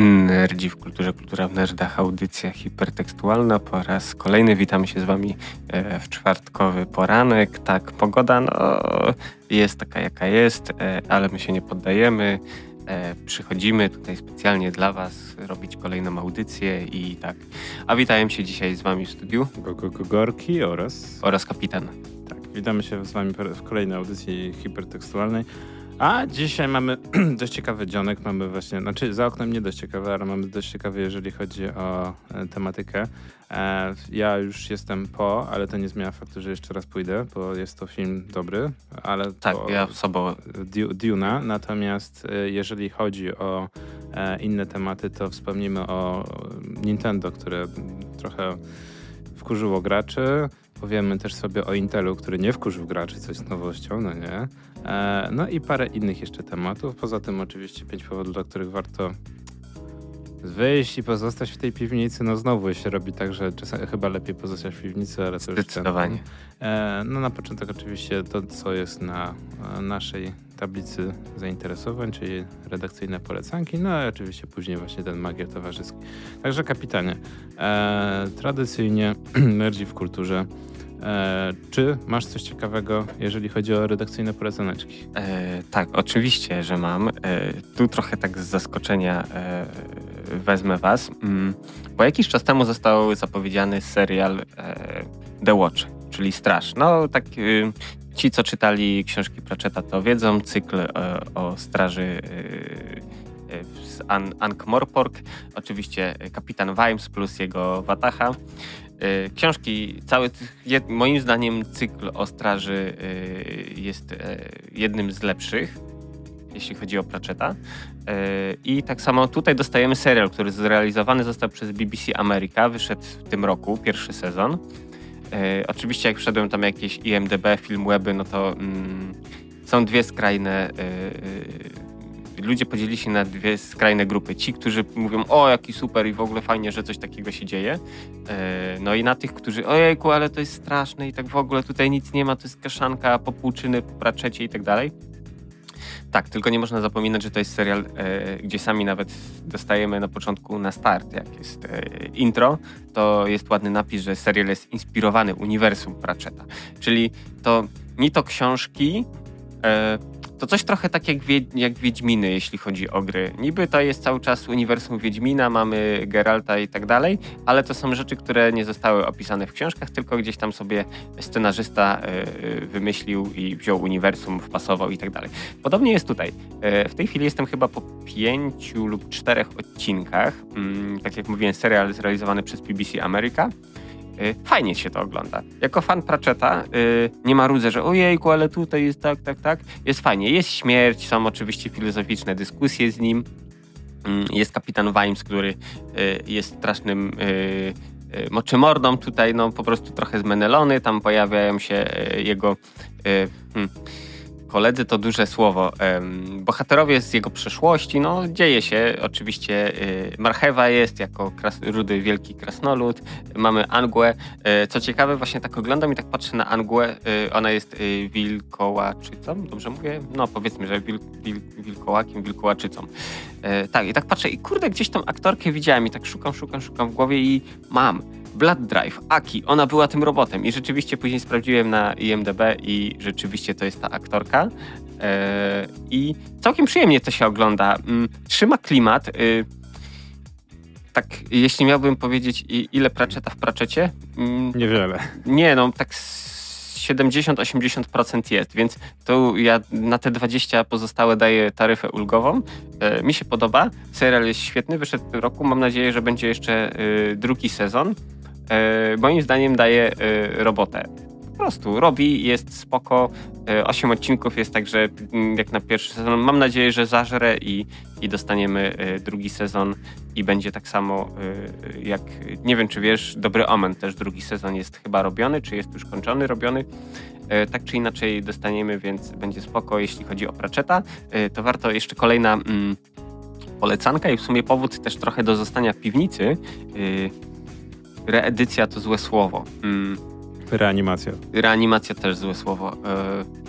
Nerdzi w kulturze, kultura w nerdach, audycja hipertekstualna po raz kolejny. Witamy się z wami e, w czwartkowy poranek. Tak, pogoda no, jest taka jaka jest, e, ale my się nie poddajemy. E, przychodzimy tutaj specjalnie dla was robić kolejną audycję i tak. A witają się dzisiaj z wami w studiu Gorki oraz... oraz kapitan. Tak, witamy się z wami w kolejnej audycji hipertekstualnej. A dzisiaj mamy dość ciekawy dzionek. Mamy właśnie, znaczy za oknem nie dość ciekawy, ale mamy dość ciekawy, jeżeli chodzi o e, tematykę. E, ja już jestem po, ale to nie zmienia faktu, że jeszcze raz pójdę, bo jest to film dobry, ale Tak, ja sobą. Du- Duna. Natomiast e, jeżeli chodzi o e, inne tematy, to wspomnimy o Nintendo, które trochę wkurzyło graczy. Powiemy też sobie o Intelu, który nie wkurzył graczy, coś z nowością, no nie. E, no i parę innych jeszcze tematów. Poza tym oczywiście pięć powodów, dla których warto wyjść i pozostać w tej piwnicy. No znowu się robi tak, że czasami chyba lepiej pozostać w piwnicy, ale to już... Zdecydowanie. E, no na początek oczywiście to, co jest na e, naszej tablicy zainteresowań, czyli redakcyjne polecanki, no i oczywiście później właśnie ten magier towarzyski. Także kapitanie, e, tradycyjnie nerdzi w kulturze. E, czy masz coś ciekawego, jeżeli chodzi o redakcyjne polecaneczki? E, tak, oczywiście, że mam. E, tu trochę tak z zaskoczenia e, wezmę was, mm, bo jakiś czas temu został zapowiedziany serial e, The Watch, czyli Straż. No tak y, ci, co czytali książki Pratchetta, to wiedzą, cykl e, o straży e, z An Ankh-Morpork, oczywiście kapitan Vimes plus jego Wataha. E, Książki, cały, moim zdaniem cykl o straży e, jest e, jednym z lepszych, jeśli chodzi o Pratchetta. I tak samo tutaj dostajemy serial, który zrealizowany został przez BBC America, wyszedł w tym roku, pierwszy sezon. Oczywiście jak wszedłem tam jakieś IMDB, Filmweby, no to mm, są dwie skrajne... Ludzie podzielili się na dwie skrajne grupy. Ci, którzy mówią, o jaki super i w ogóle fajnie, że coś takiego się dzieje. E, No i na tych, którzy, ojejku, ale to jest straszne i tak w ogóle tutaj nic nie ma, to jest kaszanka, popłuczyny, popraczecie i tak dalej. Tak, tylko nie można zapominać, że to jest serial, e, gdzie sami nawet dostajemy na początku na start, jak jest e, intro, to jest ładny napis, że serial jest inspirowany uniwersum Pratchetta. Czyli to nie to książki, e, to coś trochę tak jak, wie, jak Wiedźminy, jeśli chodzi o gry. Niby to jest cały czas uniwersum Wiedźmina, mamy Geralta i tak dalej, ale to są rzeczy, które nie zostały opisane w książkach, tylko gdzieś tam sobie scenarzysta e, e, wymyślił i wziął uniwersum, wpasował i tak dalej. Podobnie jest tutaj. E, W tej chwili jestem chyba po pięciu lub czterech odcinkach. Mm, Tak jak mówiłem, serial zrealizowany przez BBC America. Y, Fajnie się to ogląda. Jako fan Pratchetta y, nie ma rudzę, że ojejku, ale tutaj jest tak, tak, tak. Jest fajnie. Jest śmierć, są oczywiście filozoficzne dyskusje z nim. Mm, Jest kapitan Vimes, który y, jest strasznym moczymordą tutaj, no po prostu trochę zmenelony. Tam pojawiają się jego hmm, koledzy, to duże słowo. Bohaterowie z jego przeszłości, no dzieje się oczywiście. y, Marchewa jest jako kras, rudy wielki krasnolud. Mamy Angłę. E, Co ciekawe, właśnie tak oglądam i tak patrzę na Angłę. E, Ona jest e, wilkołaczycą, dobrze mówię? No powiedzmy, że wil, wil, wilkołakiem, wilkołaczycą. E, Tak, i tak patrzę i kurde, gdzieś tą aktorkę widziałem i tak szukam, szukam, szukam w głowie i mam. Blood Drive, Aki, ona była tym robotem i rzeczywiście później sprawdziłem na IMDB i rzeczywiście to jest ta aktorka. E, I całkiem przyjemnie to się ogląda. Mm, Trzyma klimat. y, tak, jeśli miałbym powiedzieć, ile Pratchetta w Pratchetcie, mm, Niewiele. nie, no tak z 70-80% jest, więc to ja na te 20 pozostałe daję taryfę ulgową. E, mi się podoba. Serial jest świetny, wyszedł w tym roku. Mam nadzieję, że będzie jeszcze e, drugi sezon. E, moim zdaniem daje e, robotę. Po prostu robi, jest spoko. E, Osiem odcinków jest także mm, jak na pierwszy sezon. Mam nadzieję, że zażre i, i dostaniemy drugi sezon i będzie tak samo jak, nie wiem czy wiesz, Dobry Omen też drugi sezon jest chyba robiony, czy jest już kończony, robiony. Tak czy inaczej dostaniemy, więc będzie spoko, jeśli chodzi o Pratchetta. To warto jeszcze kolejna mm, polecanka i w sumie powód też trochę do zostania w piwnicy. E, Reedycja to złe słowo. Mm, Reanimacja. Reanimacja też złe słowo. E,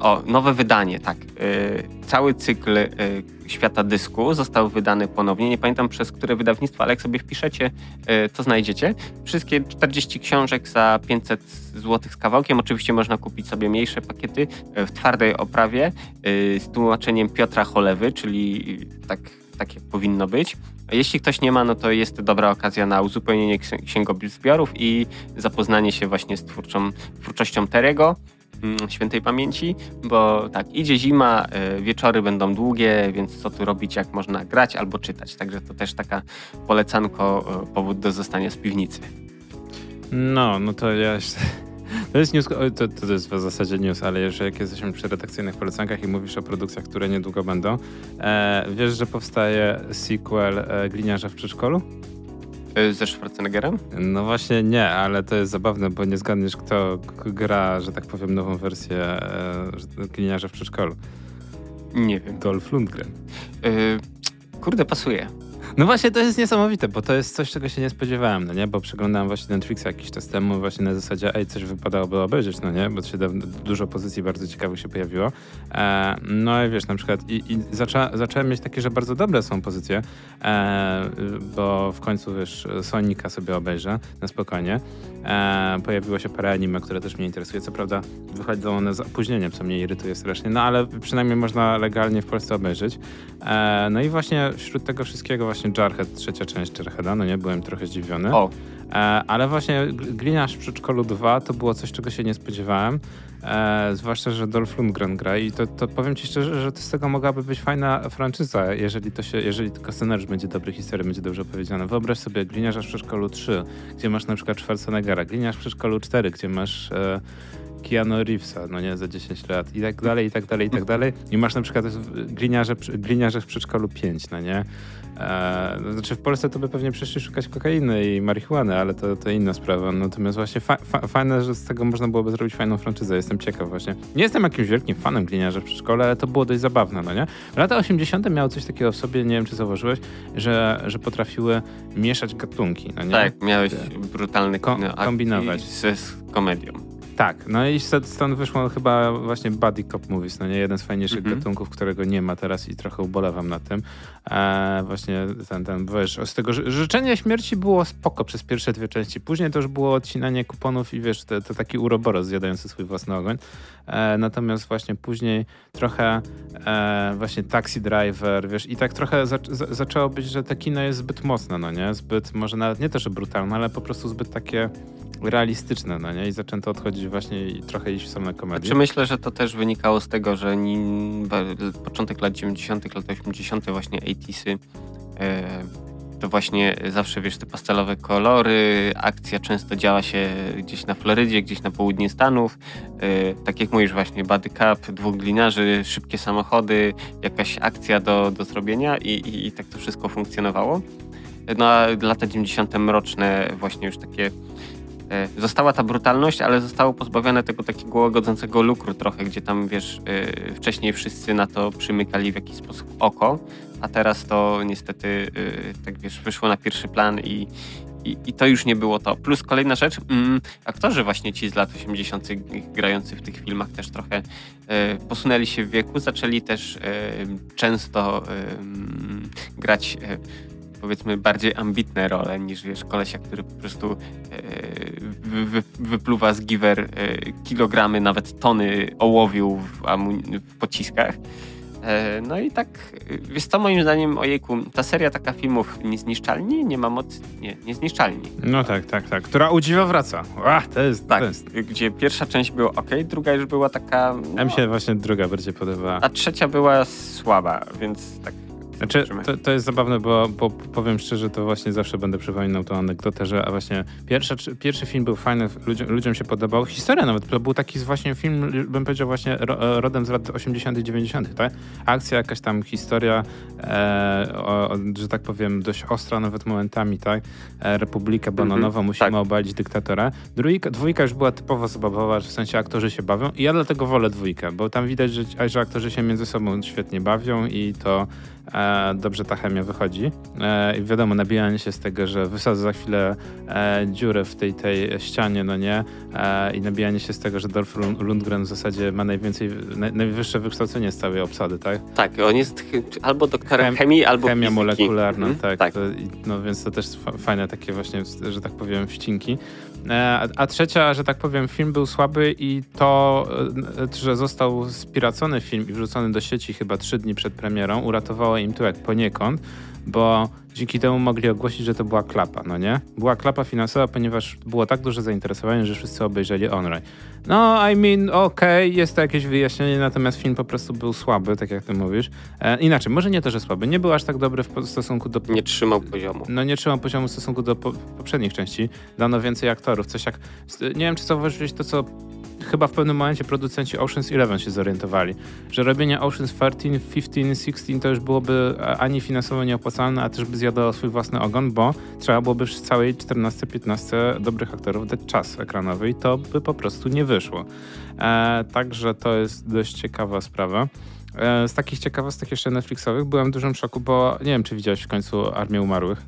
o, nowe wydanie, tak. Cały cykl Świata Dysku został wydany ponownie. Nie pamiętam przez które wydawnictwo, ale jak sobie wpiszecie, to znajdziecie. Wszystkie 40 książek za 500 zł z kawałkiem. Oczywiście można kupić sobie mniejsze pakiety w twardej oprawie z tłumaczeniem Piotra Cholewy, czyli tak, tak jak powinno być. Jeśli ktoś nie ma, no to jest dobra okazja na uzupełnienie księgozbiorów i zapoznanie się właśnie z twórczą, twórczością Terego mm, świętej pamięci, bo tak, idzie zima, e, wieczory będą długie, więc co tu robić, jak można grać albo czytać. Także to też taka polecanko, e, powód do zostania z piwnicy. No, no to ja to jest news, to, to jest w zasadzie news, ale już jak jesteśmy przy redakcyjnych polecankach i mówisz o produkcjach, które niedługo będą, e, wiesz, że powstaje sequel e, Gliniarza w przedszkolu? E, ze Schwarzeneggerem? No właśnie nie, ale to jest zabawne, bo nie zgadniesz, kto gra, że tak powiem, nową wersję e, Gliniarza w przedszkolu. Nie wiem. Dolph Lundgren. E, kurde, pasuje. No właśnie to jest niesamowite, bo to jest coś, czego się nie spodziewałem, no nie? Bo przeglądałem właśnie Netflixa jakiś czas temu właśnie na zasadzie, ej, coś wypadałoby obejrzeć, no nie? Bo się dużo pozycji bardzo ciekawych się pojawiło. E, no i wiesz, na przykład i, i zaczą, zacząłem mieć takie, że bardzo dobre są pozycje, e, bo w końcu, wiesz, Sonika sobie obejrzę na spokojnie. E, pojawiło się parę anime, które też mnie interesuje. Co prawda wychodzą one z opóźnieniem, co mnie irytuje strasznie, no ale przynajmniej można legalnie w Polsce obejrzeć. E, no i właśnie wśród tego wszystkiego właśnie Jarhead, trzecia część Jarheada, no nie, byłem trochę zdziwiony. O. E, ale właśnie Gliniarz w Przedszkolu 2 to było coś, czego się nie spodziewałem. E, zwłaszcza, że Dolph Lundgren gra i to, to powiem ci szczerze, że z tego mogłaby być fajna franczyza, jeżeli to się, jeżeli tylko scenariusz będzie dobry, historia będzie dobrze opowiedziana. Wyobraź sobie Gliniarza w Przedszkolu 3, gdzie masz na przykład Schwarzeneggera, Gliniarz w Przedszkolu 4, gdzie masz e, Keanu Reevesa, no nie, za 10 lat i tak dalej, i tak dalej, i tak dalej. I masz na przykład gliniarze, gliniarze w przedszkolu 5, no nie? E, znaczy w Polsce to by pewnie przyszli szukać kokainy i marihuany, ale to, to inna sprawa. Natomiast właśnie fa fa fajne, że z tego można byłoby zrobić fajną franczyzę. Jestem ciekaw właśnie. Nie jestem jakimś wielkim fanem gliniarza w przedszkole, ale to było dość zabawne, no nie? Lata 80. miały coś takiego w sobie, nie wiem czy zauważyłeś, że, że potrafiły mieszać gatunki, no nie? Tak, miałeś brutalny Ko kombinować. Z, z komedią. Tak, no i stąd wyszło chyba właśnie Buddy Cop Movies, no nie jeden z fajniejszych mm -hmm. gatunków, którego nie ma teraz i trochę ubolewam nad tym. E, właśnie ten, ten, wiesz, z tego życzenie śmierci było spoko przez pierwsze dwie części. Później to już było odcinanie kuponów i wiesz, to, to taki uroboros zjadający swój własny ogień. E, natomiast właśnie później trochę e, właśnie Taxi Driver, wiesz, i tak trochę za, za, zaczęło być, że te kino jest zbyt mocne, no nie? Zbyt, może nawet nie też brutalne, ale po prostu zbyt takie realistyczne, no nie? I zaczęto odchodzić właśnie i trochę iść w same komedie. Czy myślę, że to też wynikało z tego, że początek lat 90., lat 80., właśnie 80 e, to właśnie zawsze, wiesz, te pastelowe kolory, akcja często działa się gdzieś na Florydzie, gdzieś na południe Stanów. E, tak jak mówisz właśnie, body cup, dwóch glinarzy, szybkie samochody, jakaś akcja do, do zrobienia i, i, i tak to wszystko funkcjonowało. No a lata 90. mroczne, właśnie już takie została ta brutalność, ale zostało pozbawione tego takiego łagodzącego lukru trochę, gdzie tam, wiesz, e, wcześniej wszyscy na to przymykali w jakiś sposób oko, a teraz to niestety, e, tak wiesz, wyszło na pierwszy plan i, i, i to już nie było to. Plus kolejna rzecz, mm, aktorzy właśnie ci z lat 80. grający w tych filmach też trochę posunęli się w wieku, zaczęli też często grać powiedzmy bardziej ambitne role niż wiesz, kolesia, który po prostu e, wy, wypluwa z giver e, kilogramy, nawet tony ołowiu w, w pociskach. E, no i tak, wiesz co, moim zdaniem, ojejku, ta seria taka filmów Niezniszczalni nie ma mocy, nie, Niezniszczalni. No tak, tak, tak, która udziwa wraca. Ach, to jest, tak, to jest. gdzie pierwsza część była ok, druga już była taka... No, M się właśnie druga bardziej podobała. A trzecia była słaba, więc tak znaczy, to, to, jest zabawne, bo, bo, powiem szczerze, to właśnie zawsze będę przypominał tą anegdotę, że a właśnie pierwsza, pierwszy film był fajny, ludziom, ludziom się podobał. Historia nawet, to był taki właśnie film, bym powiedział właśnie rodem z lat 80 90 tak? Akcja, jakaś tam historia, e, o, że tak powiem, dość ostra nawet momentami, tak? E, Republika Bananowa, mm -hmm, musimy tak. obalić dyktatora. Dwójka, dwójka już była typowo zabawowa, w sensie aktorzy się bawią i ja dlatego wolę dwójkę, bo tam widać, że, że aktorzy się między sobą świetnie bawią i to e, dobrze ta chemia wychodzi. E, I wiadomo, nabijanie się z tego, że wysadzę za chwilę e, dziurę w tej, tej ścianie, no nie? E, I nabijanie się z tego, że Dolph Lundgren w zasadzie ma najwięcej, naj, najwyższe wykształcenie z całej obsady, tak? Tak, on jest albo doktorem Chem, chemii, albo Chemia fizyki. molekularna, mhm, tak. tak. To, no więc to też fajne takie właśnie, że tak powiem, wcinki. E, a trzecia, że tak powiem, film był słaby i to, e, że został spiracony film i wrzucony do sieci chyba trzy dni przed premierą, uratowało im tyłek poniekąd, bo dzięki temu mogli ogłosić, że to była klapa, no nie? Była klapa finansowa, ponieważ było tak duże zainteresowanie, że wszyscy obejrzeli online. No, I mean, okej, okay, jest to jakieś wyjaśnienie, natomiast film po prostu był słaby, tak jak ty mówisz. E, inaczej, może nie to, że słaby, nie był aż tak dobry w stosunku do... Nie trzymał poziomu. No, nie trzymał poziomu w stosunku do po poprzednich części. Dano więcej aktorów, coś jak... Nie wiem, czy zauważyłeś to, co chyba w pewnym momencie producenci Ocean's Eleven się zorientowali, że robienie Ocean's 13, 15, 16 to już byłoby ani finansowo nieopłacalne, a też by zjadało swój własny ogon, bo trzeba byłoby w całej 14-15 dobrych aktorów dać czas ekranowy i to by po prostu nie wyszło. E, także to jest dość ciekawa sprawa. E, z takich ciekawostek jeszcze Netflixowych byłem w dużym szoku, bo nie wiem, czy widziałeś w końcu Armię Umarłych.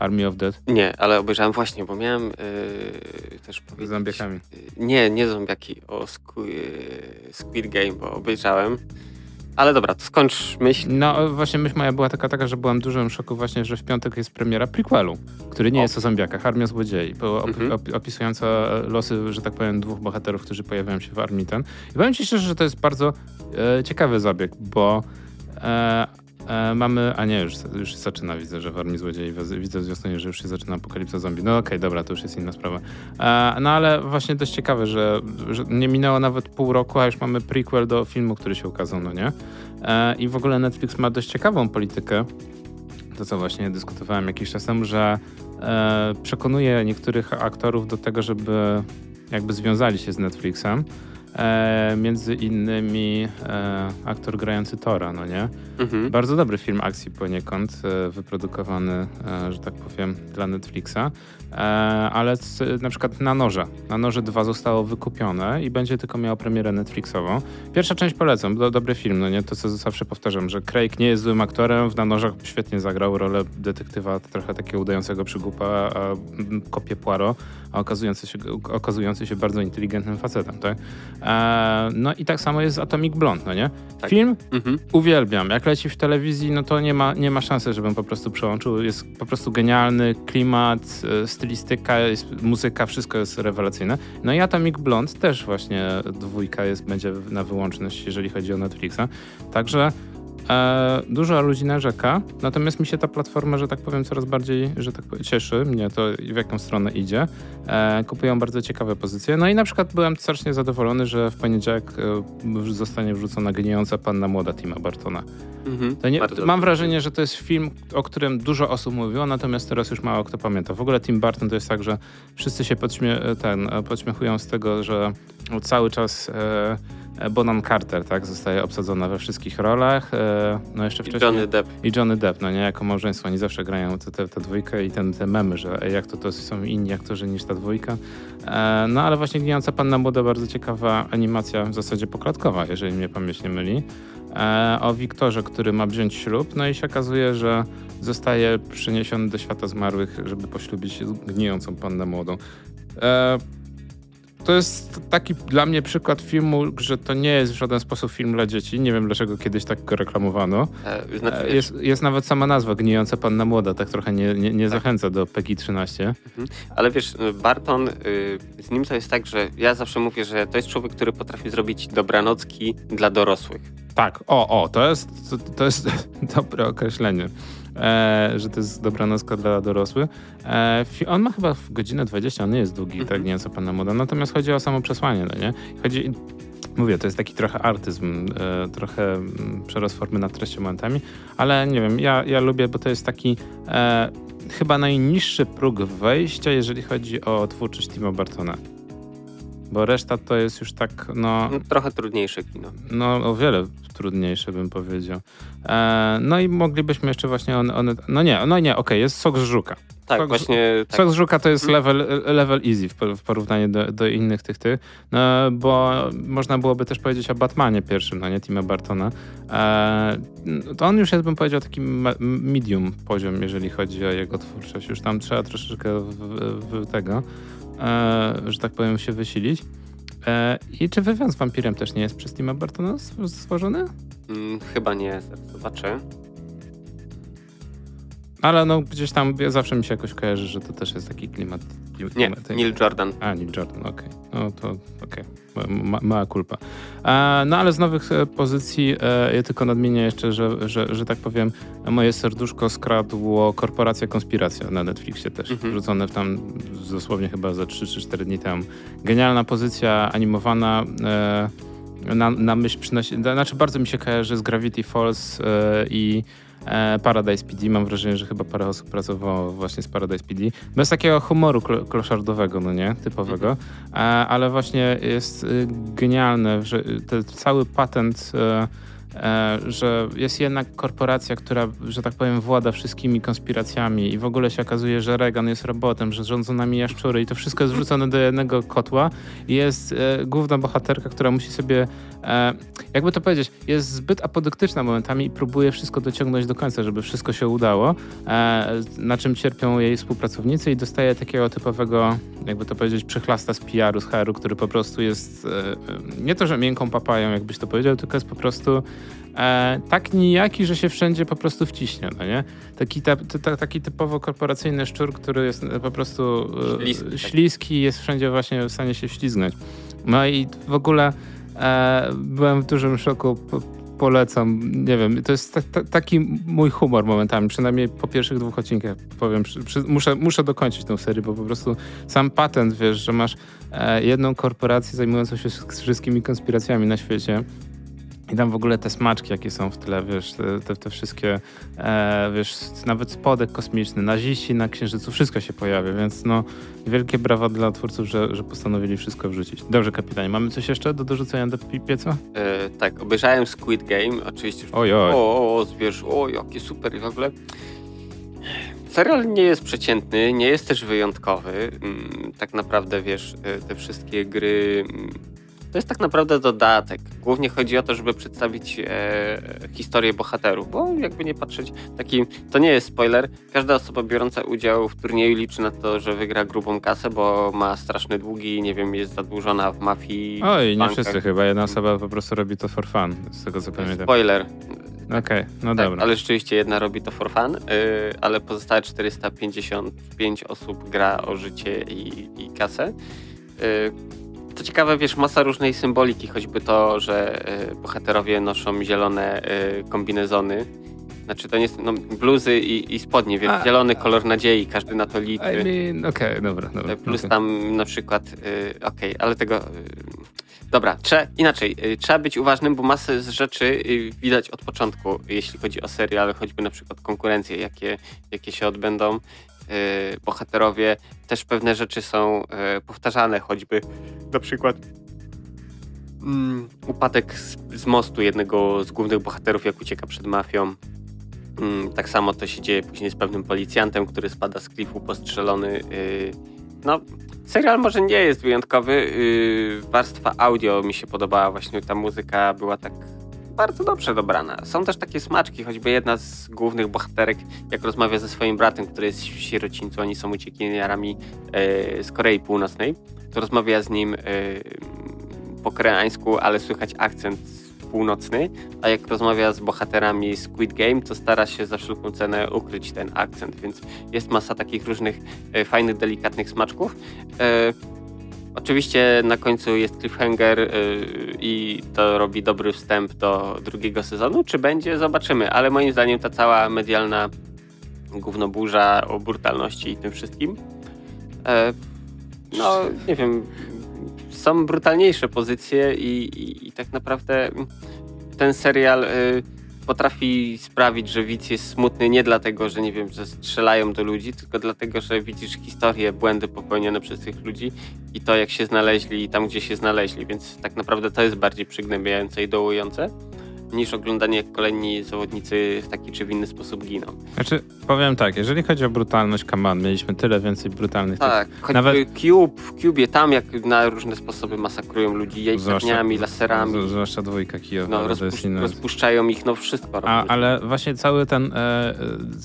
Army of Dead? Nie, ale obejrzałem właśnie, bo miałem yy, też powiedzieć... Z zombiakami? Yy, nie, nie zombiaki, o Squ yy, Squid Game, bo obejrzałem. Ale dobra, to skończ myśl. No właśnie myśl moja była taka, taka, że byłem w dużym szoku właśnie, że w piątek jest premiera prequelu, który nie o. jest o zombiakach, Armia Złodziei, op mhm. op opisująca losy, że tak powiem, dwóch bohaterów, którzy pojawiają się w armii ten. I powiem ci szczerze, że to jest bardzo e, ciekawy zabieg, bo e, E, mamy, a nie, już, już zaczyna, widzę, że w Armii Złodziei, widzę w zwiastunie, że już się zaczyna apokalipsa zombie. No okej, okay, dobra, to już jest inna sprawa. E, no ale właśnie dość ciekawe, że, że, nie minęło nawet pół roku, a już mamy prequel do filmu, który się ukazał, no nie? E, I w ogóle Netflix ma dość ciekawą politykę, to co właśnie dyskutowałem jakiś czas temu, że e, przekonuje niektórych aktorów do tego, żeby jakby związali się z Netflixem. E, między innymi e, aktor grający Tora, no nie? Mhm. Bardzo dobry film akcji poniekąd, e, wyprodukowany, e, że tak powiem, dla Netflixa, e, ale z, na przykład na Noże. Na Noże 2 zostało wykupione i będzie tylko miało premierę Netflixową. Pierwsza część polecam, do, dobry film, no nie? To co zawsze powtarzam, że Craig nie jest złym aktorem, w Na Nożach świetnie zagrał rolę detektywa, trochę takiego udającego przygłupa, a kopie Poirot, a okazujący się, okazujący się bardzo inteligentnym facetem, tak? E, no i tak samo jest z Atomic Blonde, no nie? Tak. Film mhm. uwielbiam. Jak leci w telewizji, no to nie ma, nie ma szansy, żebym po prostu przełączył. Jest po prostu genialny klimat, e, stylistyka, muzyka, wszystko jest rewelacyjne. No i Atomic Blonde też właśnie dwójka jest, będzie na wyłączność, jeżeli chodzi o Netflixa. Także dużo ludzi narzeka, natomiast mi się ta platforma, że tak powiem, coraz bardziej, że tak powiem, cieszy mnie to, w jaką stronę idzie. E, kupują bardzo ciekawe pozycje. No i na przykład byłem strasznie zadowolony, że w poniedziałek e, zostanie wrzucona gnijąca panna młoda Tima Bartona. Mhm, nie, mam wrażenie, że to jest film, o którym dużo osób mówiło, natomiast teraz już mało kto pamięta. W ogóle Tim Burton to jest tak, że wszyscy się podśmie ten, podśmiechują z tego, że cały czas e, E, Bonan Carter, tak, zostaje obsadzona we wszystkich rolach. E, no jeszcze wcześniej. I Johnny Depp. I Johnny Depp, no nie, jako małżeństwo. Oni zawsze grają tę, tę dwójkę i ten, te memy, że jak to, to są inni aktorzy niż ta dwójka. E, no ale właśnie Gnijąca Panna Młoda, bardzo ciekawa animacja, w zasadzie poklatkowa, jeżeli mnie pamięć nie myli. O Wiktorze, który ma wziąć ślub, no i się okazuje, że zostaje przeniesiony do świata zmarłych, żeby poślubić gnijącą pannę młodą to jest taki dla mnie przykład filmu, że to nie jest w żaden sposób film dla dzieci. Nie wiem, dlaczego kiedyś tak go reklamowano. E, znaczy, e, jest, jest, nawet sama nazwa, Gnijąca Panna Młoda, tak trochę nie, nie, nie tak. zachęca do PEGI 13. Mhm. Ale wiesz, Barton, y, z nim to jest tak, że ja zawsze mówię, że to jest człowiek, który potrafi zrobić dobranocki dla dorosłych. Tak, o, o, to jest, to, to jest dobre określenie e, że to jest dobranocka dla dorosłych. E, on ma chyba w godzinę 20, on nie jest długi, mm -hmm. tak nie co pana moda, natomiast chodzi o samo przesłanie, no nie? Chodzi, mówię, to jest taki trochę artyzm, e, trochę m, przerost formy nad treścią momentami, ale nie wiem, ja, ja lubię, bo to jest taki e, chyba najniższy próg wejścia, jeżeli chodzi o twórczość Tima Bartona. Bo reszta to jest już tak, no... no trochę trudniejsze kino. No, o wiele trudniejsze bym powiedział. E, no i moglibyśmy jeszcze właśnie one, one no nie, no nie, okej, okay, jest sok z żuka. Tak, sok, właśnie. Tak. Sok z żuka to jest mhm. level, level easy w, porównaniu do, do innych tych tych, no, bo można byłoby też powiedzieć o Batmanie pierwszym, no nie, Tima Bartona. E, to on już jest, bym powiedział, taki medium poziom, jeżeli chodzi o jego twórczość. Już tam trzeba troszeczkę w, w tego, że tak powiem, się wysilić. E, I czy wywiad z wampirem też nie jest przez Tima Bartona stworzony? Mm, chyba nie, zobaczę. Ale no gdzieś tam zawsze mi się jakoś kojarzy, że to też jest taki klimat. Nie, Neil Jordan. A, Neil Jordan, okej. Okay. No to okej. Okay. Ma, mała kulpa. E, no ale z nowych e, pozycji e, ja tylko nadmienię jeszcze, że, że, że tak powiem, moje serduszko skradło Korporacja Konspiracja na Netflixie też. Mhm. Wrzucone w tam dosłownie chyba za 3 czy 4 dni temu. Genialna pozycja animowana. E, na, na myśl przynosi, znaczy bardzo mi się kojarzy z Gravity Falls e, i Paradise PD. Mam wrażenie, że chyba parę osób pracowało właśnie z Paradise PD. Bez takiego humoru kloszardowego, no nie, typowego, mhm. e, ale właśnie jest y, genialne, że ten cały patent e, E, że jest jednak korporacja, która, że tak powiem, włada wszystkimi konspiracjami i w ogóle się okazuje, że Reagan jest robotem, że rządzą nami jaszczury i to wszystko jest wrzucone do jednego kotła. I jest e, główna bohaterka, która musi sobie, e, jakby to powiedzieć, jest zbyt apodyktyczna momentami i próbuje wszystko dociągnąć do końca, żeby wszystko się udało, e, na czym cierpią jej współpracownicy i dostaje takiego typowego, jakby to powiedzieć, przechlasta z PR-u, z HR-u, który po prostu jest e, nie to, że miękką papają, jakbyś to powiedział, tylko jest po prostu e, tak nijaki, że się wszędzie po prostu wciśnie, no nie? Taki, ta, ta, taki typowo korporacyjny szczur, który jest po prostu e, śliski, śliski jest wszędzie właśnie w stanie się ślizgnąć. No i w ogóle e, byłem w dużym szoku polecam. Nie wiem, to jest ta, ta, taki mój humor momentami, przynajmniej po pierwszych dwóch odcinkach powiem. Przy, przy, muszę, muszę dokończyć tę serię, bo po prostu sam patent, wiesz, że masz e, jedną korporację zajmującą się wszystkimi konspiracjami na świecie i tam w ogóle te smaczki, jakie są w tle, wiesz, te, te, wszystkie, e, wiesz, nawet spodek kosmiczny, naziści na Księżycu, wszystko się pojawia, więc no wielkie brawa dla twórców, że, że postanowili wszystko wrzucić. Dobrze, kapitanie, mamy coś jeszcze do dorzucenia do pieca? E, tak, obejrzałem Squid Game, oczywiście. Oj, oj. O, o, zbierz, o, jakie super i w ogóle. Serial nie jest przeciętny, nie jest też wyjątkowy. Mm, tak naprawdę, wiesz, e, te wszystkie gry mm, to jest tak naprawdę dodatek. Głównie chodzi o to, żeby przedstawić e, historię bohaterów, bo jakby nie patrzeć, taki, to nie jest spoiler. Każda osoba biorąca udział w turnieju liczy na to, że wygra grubą kasę, bo ma straszne długi, nie wiem, jest zadłużona w mafii. Oj, nie wszyscy chyba. Jedna osoba po prostu robi to for fun, z tego co pamiętam. Spoiler. Okej, okay, no tak, dobra. Ale rzeczywiście jedna robi to for fun, yy, ale pozostałe 455 osób gra o życie i, i kasę. Yy, co ciekawe, wiesz, masa różnej symboliki, choćby to, że y, bohaterowie noszą zielone y, kombinezony. Znaczy to nie jest, no, bluzy i, i spodnie, więc a, zielony kolor nadziei, każdy na to liczy. I mean, okej, okay, dobra, dobra. Plus okay. tam na przykład, y, okej, okay, ale tego... Y, dobra, trzeba, inaczej, y, trzeba być uważnym, bo masę z rzeczy widać od początku, jeśli chodzi o serial, choćby na przykład konkurencje, jakie, jakie się odbędą. Y, bohaterowie, też pewne rzeczy są y, powtarzane, choćby na przykład mm, upadek z, z, mostu jednego z głównych bohaterów, jak ucieka przed mafią. Mm, tak samo to się dzieje później z pewnym policjantem, który spada z klifu postrzelony. Y, no, serial może nie jest wyjątkowy. Warstwa audio mi się podobała, właśnie ta muzyka była tak bardzo dobrze dobrana. Są też takie smaczki, choćby jedna z głównych bohaterek, jak rozmawia ze swoim bratem, który jest w sierocińcu, oni są uciekiniarami e, z Korei Północnej, to rozmawia z nim e, po koreańsku, ale słychać akcent północny, a jak rozmawia z bohaterami Squid Game, to stara się za wszelką cenę ukryć ten akcent, więc jest masa takich różnych e, fajnych, delikatnych smaczków. E, Oczywiście na końcu jest cliffhanger yy, i to robi dobry wstęp do drugiego sezonu. Czy będzie? Zobaczymy, ale moim zdaniem ta cała medialna gównoburza o brutalności i tym wszystkim yy, no, nie wiem, są brutalniejsze pozycje i, i, i tak naprawdę ten serial yy, potrafi sprawić, że widz jest smutny nie dlatego, że nie wiem, że strzelają do ludzi, tylko dlatego, że widzisz historię, błędy popełnione przez tych ludzi i to, jak się znaleźli tam, gdzie się znaleźli, więc tak naprawdę to jest bardziej przygnębiające i dołujące niż oglądanie jak kolejni zawodnicy w taki czy w inny sposób giną. Znaczy, powiem tak, jeżeli chodzi o brutalność Kaman, mieliśmy tyle więcej brutalnych... Tak, choćby nawet... Cube, w Cubie tam jak na różne sposoby masakrują ludzi jajkami, laserami. Zwłaszcza dwójka Kijowa. No, rozpusz rozpuszczają ich, no wszystko A, Ale właśnie cały ten, e,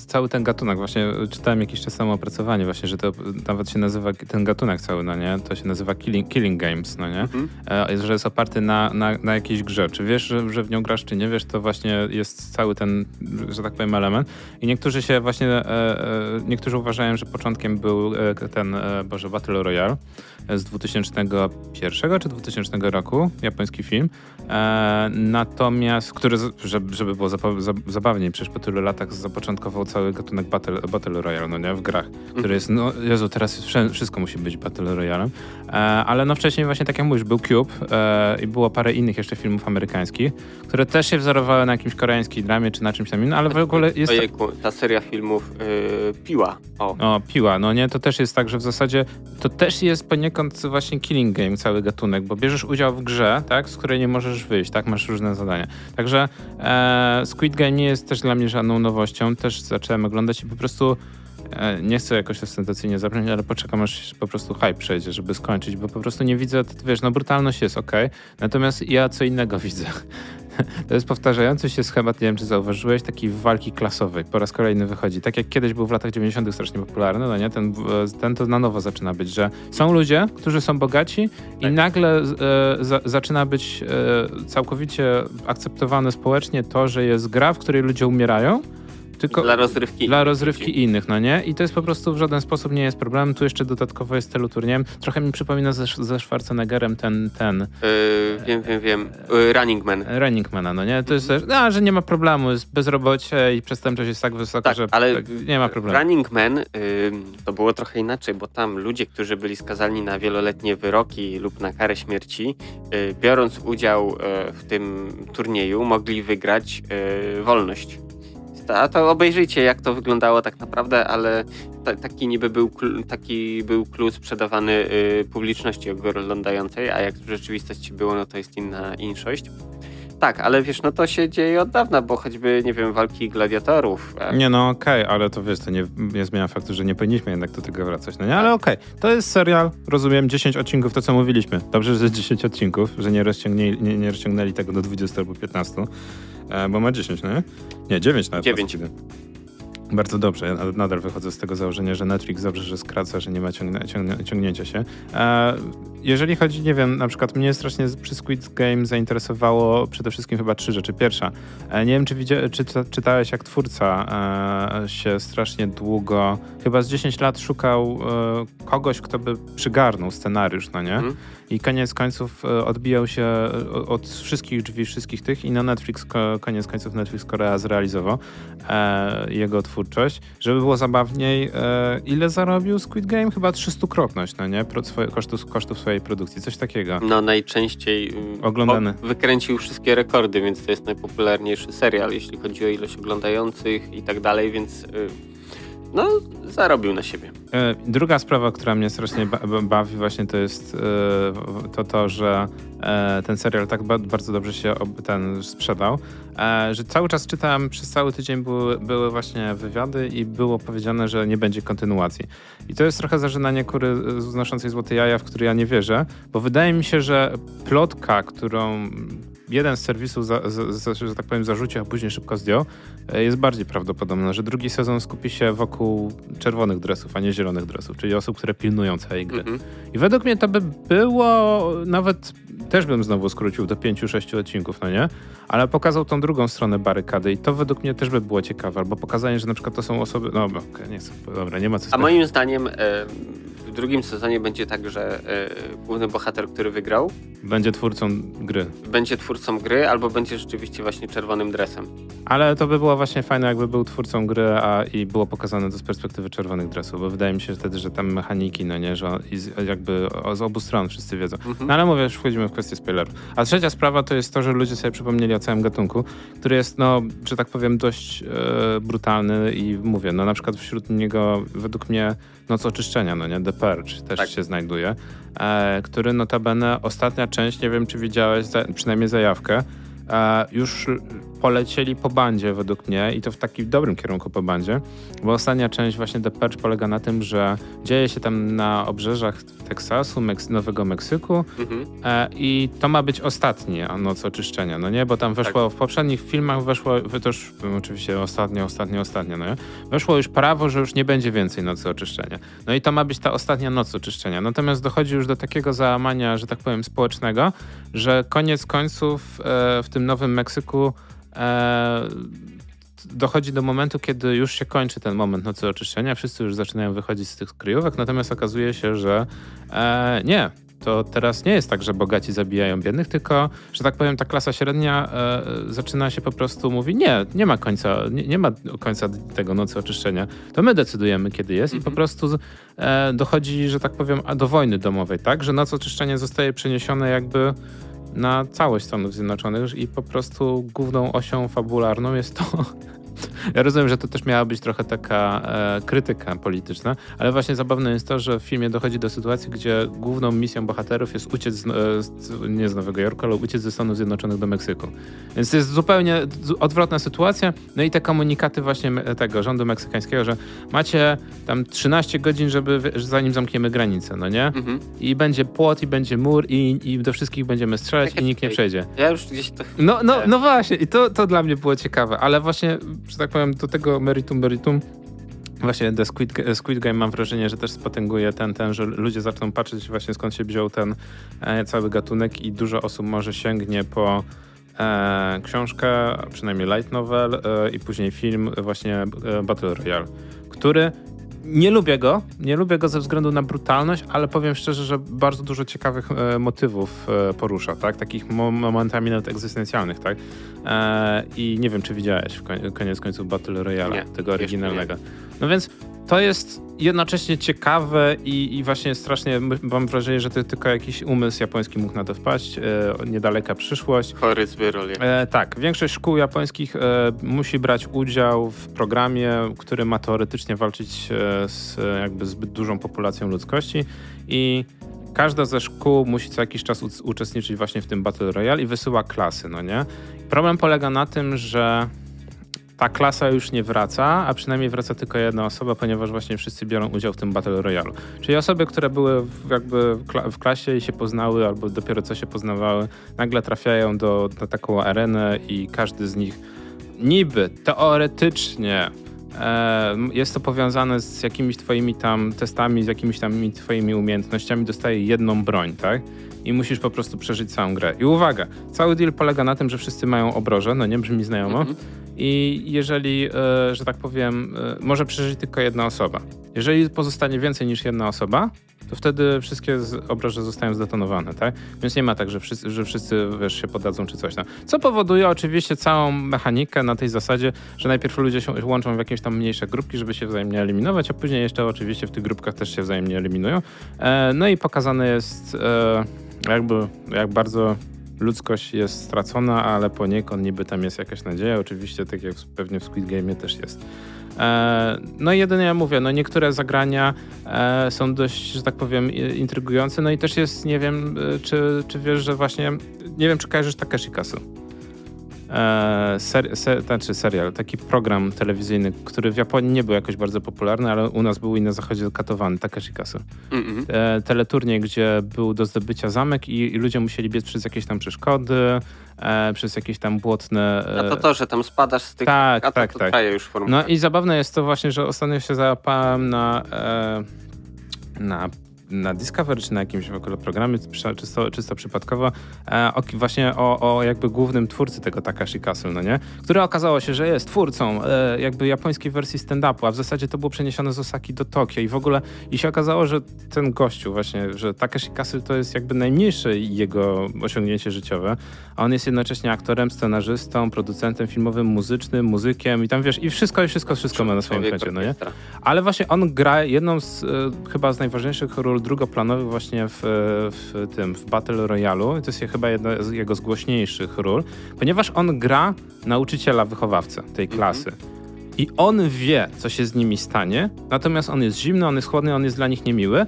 cały ten gatunek, właśnie czytałem jakiś czas temu opracowanie właśnie, że to nawet się nazywa, ten gatunek cały, no nie, to się nazywa Killing, killing Games, no nie, mhm. e, że jest oparty na, na, na jakiejś grze. Czy wiesz, że, że w nią grasz, czy nie wiesz, to właśnie jest cały ten, że tak powiem, element. I niektórzy się właśnie, e, e, niektórzy uważają, że początkiem był e, ten, e, Boże, Battle Royale z 2001 czy 2000 roku, japoński film. E, natomiast, który, żeby, żeby było zabawniej, przecież po tylu latach zapoczątkował cały gatunek Battle, Battle Royale, no nie, w grach, który mhm. jest, no Jezu, teraz wszystko musi być Battle Royale. E, ale no wcześniej właśnie, tak jak mówisz, był Cube e, i było parę innych jeszcze filmów amerykańskich, które też się wzorowały na jakimś koreańskiej dramie czy na czymś tam innym, ale w ogóle jest... Ojejku, ta seria filmów yy, Piła. O. o, Piła, no nie, to też jest tak, że w zasadzie to też jest poniekąd właśnie killing game cały gatunek, bo bierzesz udział w grze, tak, z której nie możesz wyjść, tak, masz różne zadania. Także e, Squid Game nie jest też dla mnie żadną nowością, też zacząłem oglądać i po prostu E, nie chcę jakoś ostentacyjnie zabrać, ale poczekam aż po prostu hype przejdzie, żeby skończyć, bo po prostu nie widzę, wiesz, no brutalność jest ok, natomiast ja co innego widzę. To jest powtarzający się schemat, nie wiem czy zauważyłeś, takiej walki klasowej. Po raz kolejny wychodzi. Tak jak kiedyś był w latach 90. strasznie popularny, no nie? Ten, ten to na nowo zaczyna być, że są ludzie, którzy są bogaci i tak. nagle e, za, zaczyna być e, całkowicie akceptowane społecznie to, że jest gra, w której ludzie umierają tylko dla rozrywki. Dla rozrywki innych, no nie? I to jest po prostu w żaden sposób nie jest problem. Tu jeszcze dodatkowo jest tylu turniejem. Trochę mi przypomina ze, ze Schwarzeneggerem ten... ten yy, wiem, wiem, wiem. Yy, Running Man. Running Mana, no nie? To jest też, no, że nie ma problemu, jest bezrobocie i przestępczość jest tak wysoka, tak, że ale tak, nie ma problemu. Running Man yy, to było trochę inaczej, bo tam ludzie, którzy byli skazani na wieloletnie wyroki lub na karę śmierci, y, biorąc udział y, w tym turnieju, mogli wygrać wolność. A to obejrzyjcie, jak to wyglądało tak naprawdę, ale taki niby był, taki był clue sprzedawany y, publiczności oglądającej, a jak w rzeczywistości było, no to jest inna inszość. Tak, ale wiesz, no to się dzieje od dawna, bo choćby, nie wiem, walki gladiatorów. Nie, no okej, okay, ale to wiesz, to nie, nie zmienia faktu, że nie powinniśmy jednak do tego wracać, no nie? Ale okej, okay, to jest serial, rozumiem, 10 odcinków, to co mówiliśmy. Dobrze, że jest 10 odcinków, że nie, rozciągnęli, nie, nie rozciągnęli tego do 20 albo 15. E, bo ma 10, nie? Nie, 9 nawet. 9. Bardzo dobrze. Ja nadal wychodzę z tego założenia, że Netflix dobrze, że skraca, że nie ma ciągnie, ciągnięcia się. E, jeżeli chodzi, nie wiem, na przykład mnie strasznie przy Squid Game zainteresowało przede wszystkim chyba trzy rzeczy. Pierwsza, e, nie wiem, czy, widzia, czy czytałeś, jak twórca e, się strasznie długo, chyba z 10 lat szukał e, kogoś, kto by przygarnął scenariusz, no nie? Mm i koniec końców e, odbijał się e, od wszystkich drzwi, wszystkich tych i na Netflix, koniec końców Netflix Korea zrealizował e, jego twórczość. Żeby było zabawniej, e, ile zarobił Squid Game? Chyba 300-krotność, no nie? Pro, swoje, kosztów, kosztów swojej produkcji, coś takiego. No najczęściej mm, oglądany. wykręcił wszystkie rekordy, więc to jest najpopularniejszy serial, jeśli chodzi o ilość oglądających i tak dalej, więc... Y no, zarobił na siebie. E, druga sprawa, która mnie strasznie bawi właśnie to jest e, to, to że e, ten serial tak bardzo dobrze się ten sprzedał, że cały czas czytałem, przez cały tydzień były, były właśnie wywiady i było powiedziane, że nie będzie kontynuacji. I to jest trochę zażynanie kury znoszącej złote jaja, w które ja nie wierzę, bo wydaje mi się, że plotka, którą jeden z serwisów, za, za, że tak powiem, zarzucił, a później szybko zdjął, e, jest bardziej prawdopodobne, że drugi sezon skupi się wokół czerwonych dresów, a nie zielonych dresów, czyli osób, które pilnują całej gry. Mm -hmm. I według mnie to by było, nawet też bym znowu skrócił do pięciu, sześciu odcinków, no nie? Ale pokazał tą drugą stronę barykady i to według mnie też by było ciekawe, albo pokazanie, że na przykład to są osoby, no okay, nie chcę, dobra, nie ma co A moim zdaniem... drugim sezonie będzie tak, że główny bohater, który wygrał, będzie twórcą gry. Będzie twórcą gry, albo będzie rzeczywiście właśnie czerwonym dresem. Ale to by było właśnie fajne, jakby był twórcą gry, a i było pokazane to z perspektywy czerwonych dresów, bo wydaje mi się wtedy, że tam mechaniki, no nie, że jakby z obu stron wszyscy wiedzą. Mhm. No ale mówię, już wchodzimy w kwestię spoilerów. A trzecia sprawa to jest to, że ludzie sobie przypomnieli o całym gatunku, który jest, no, że tak powiem, dość e, brutalny i mówię, no na przykład wśród niego według mnie Noc Oczyszczenia, no nie, The Purge też tak. się znajduje, e, który notabene ostatnia część, nie wiem czy widziałeś, za, przynajmniej zajawkę, e, już polecieli po bandzie według mnie i to w takim dobrym kierunku po bandzie, bo ostatnia część właśnie The Purge polega na tym, że dzieje się tam na obrzeżach Teksasu, Meks Nowego Meksyku mhm. e, i to ma być ostatnia noc oczyszczenia, no nie? Bo tam weszło, tak. w poprzednich filmach weszło, to już oczywiście ostatnio, ostatnio, ostatnio, no nie? Weszło już prawo, że już nie będzie więcej nocy oczyszczenia. No i to ma być ta ostatnia noc oczyszczenia. Natomiast dochodzi już do takiego załamania, że tak powiem, społecznego, że koniec końców e, w tym Nowym Meksyku dochodzi do momentu, kiedy już się kończy ten moment nocy oczyszczenia, wszyscy już zaczynają wychodzić z tych kryjówek, natomiast okazuje się, że e, nie, to teraz nie jest tak, że bogaci zabijają biednych, tylko, że tak powiem, ta klasa średnia e, zaczyna się po prostu mówi, nie, nie ma końca, nie, nie, ma końca tego nocy oczyszczenia. To my decydujemy, kiedy jest i po mhm. prostu e, dochodzi, że tak powiem, do wojny domowej, tak? Że noc oczyszczenia zostaje przeniesione jakby na całość Stanów Zjednoczonych i po prostu główną osią fabularną jest to, ja rozumiem, że to też miała być trochę taka e, krytyka polityczna, ale właśnie zabawne jest to, że w filmie dochodzi do sytuacji, gdzie główną misją bohaterów jest uciec z, e, nie z Nowego Jorku, ale uciec ze Stanów Zjednoczonych do Meksyku. Więc to jest zupełnie odwrotna sytuacja. No i te komunikaty właśnie tego rządu meksykańskiego, że macie tam 13 godzin, żeby zanim zamkniemy granicę, no nie? Mhm. I będzie płot, i będzie mur, i, i do wszystkich będziemy strzelać, i nikt nie przejdzie. Ja już gdzieś to... No, no, no właśnie, i to, to dla mnie było ciekawe, ale właśnie, że tak powiem, do tego meritum meritum. Właśnie The Squid, Squid Game mam wrażenie, że też spotęguje ten, ten, że ludzie zaczną patrzeć właśnie skąd się wziął ten e, cały gatunek i dużo osób może sięgnie po e, książkę, przynajmniej light novel e, i później film właśnie e, Battle Royale, który nie lubię go, nie lubię go ze względu na brutalność, ale powiem szczerze, że bardzo dużo ciekawych e, motywów e, porusza, tak? Takich momentami nawet egzystencjalnych, tak? E, I nie wiem, czy widziałeś w koniec końców Battle Royale, tego oryginalnego. No więc to jest jednocześnie ciekawe i, i, właśnie strasznie mam wrażenie, że to tylko jakiś umysł japoński mógł na to wpaść. E, niedaleka przyszłość. Chory zbiorol. E, tak, większość szkół japońskich e, musi brać udział w programie, który ma teoretycznie walczyć e, z jakby zbyt dużą populacją ludzkości i każda ze szkół musi co jakiś czas uczestniczyć właśnie w tym Battle Royale i wysyła klasy, no nie? Problem polega na tym, że ta klasa już nie wraca, a przynajmniej wraca tylko jedna osoba, ponieważ właśnie wszyscy biorą udział w tym Battle Royale. Czyli osoby, które były w, jakby w klasie i się poznały, albo dopiero co się poznawały, nagle trafiają do, na taką arenę i każdy z nich niby, teoretycznie e, jest to powiązane z jakimiś twoimi tam testami, z jakimiś tam twoimi umiejętnościami, dostaje jedną broń, tak? I musisz po prostu przeżyć całą grę. I uwaga, cały deal polega na tym, że wszyscy mają obroże, no nie brzmi znajomo. Mhm. I jeżeli, e, że tak powiem, e, może przeżyć tylko jedna osoba. Jeżeli pozostanie więcej niż jedna osoba, to wtedy wszystkie obroże zostają zdetonowane, tak? Więc nie ma tak, że wszyscy, że wszyscy wiesz, się podadzą czy coś tam. Co powoduje oczywiście całą mechanikę na tej zasadzie, że najpierw ludzie się łączą w jakieś tam mniejsze grupki, żeby się wzajemnie eliminować, a później jeszcze oczywiście w tych grupkach też się wzajemnie eliminują. E, no i pokazane jest e, jakby, jak bardzo ludzkość jest stracona, ale poniekąd niby tam jest jakaś nadzieja. Oczywiście, tak jak pewnie w Squid Game też jest. E, no i jedynie ja mówię, no niektóre zagrania e, są dość, że tak powiem, intrygujące. No i też jest, nie wiem, e, czy, czy wiesz, że właśnie, nie wiem, czy kojarzysz Takeshi Kasu e, ser, ser, znaczy serial, taki program telewizyjny, który w Japonii nie był jakoś bardzo popularny, ale u nas był i na zachodzie katowany, Takeshi Kasu. Mm -hmm. e, teleturniej, gdzie był do zdobycia zamek i, i, ludzie musieli biec przez jakieś tam przeszkody, e, przez jakieś tam błotne... E, a to to, że tam spadasz z tych... Tak, a tak, to tak. już No i zabawne jest to właśnie, że ostatnio się załapałem na, e, na na Discovery, czy na jakimś w ogóle programie, czysto, czysto przypadkowo, e, o, właśnie o, o jakby głównym twórcy tego Takashi Castle, no nie? Który okazało się, że jest twórcą e, jakby japońskiej wersji stand-upu, a w zasadzie to było przeniesione z Osaki do Tokio i w ogóle i się okazało, że ten gościu właśnie, że Takashi Castle to jest jakby najmniejsze jego osiągnięcie życiowe, a on jest jednocześnie aktorem, scenarzystą, producentem filmowym, muzycznym, muzykiem i tam wiesz, i wszystko, i wszystko, wszystko ma na swoim koncie, no nie? Ale właśnie on gra jedną z e, chyba z najważniejszych ról drugoplanowych właśnie w, w tym, w Battle Royale. To jest chyba jedna z jego z głośniejszych ról, ponieważ on gra nauczyciela wychowawcę tej mhm. klasy. I on wie, co się z nimi stanie, natomiast on jest zimny, on jest chłodny, on jest dla nich niemiły.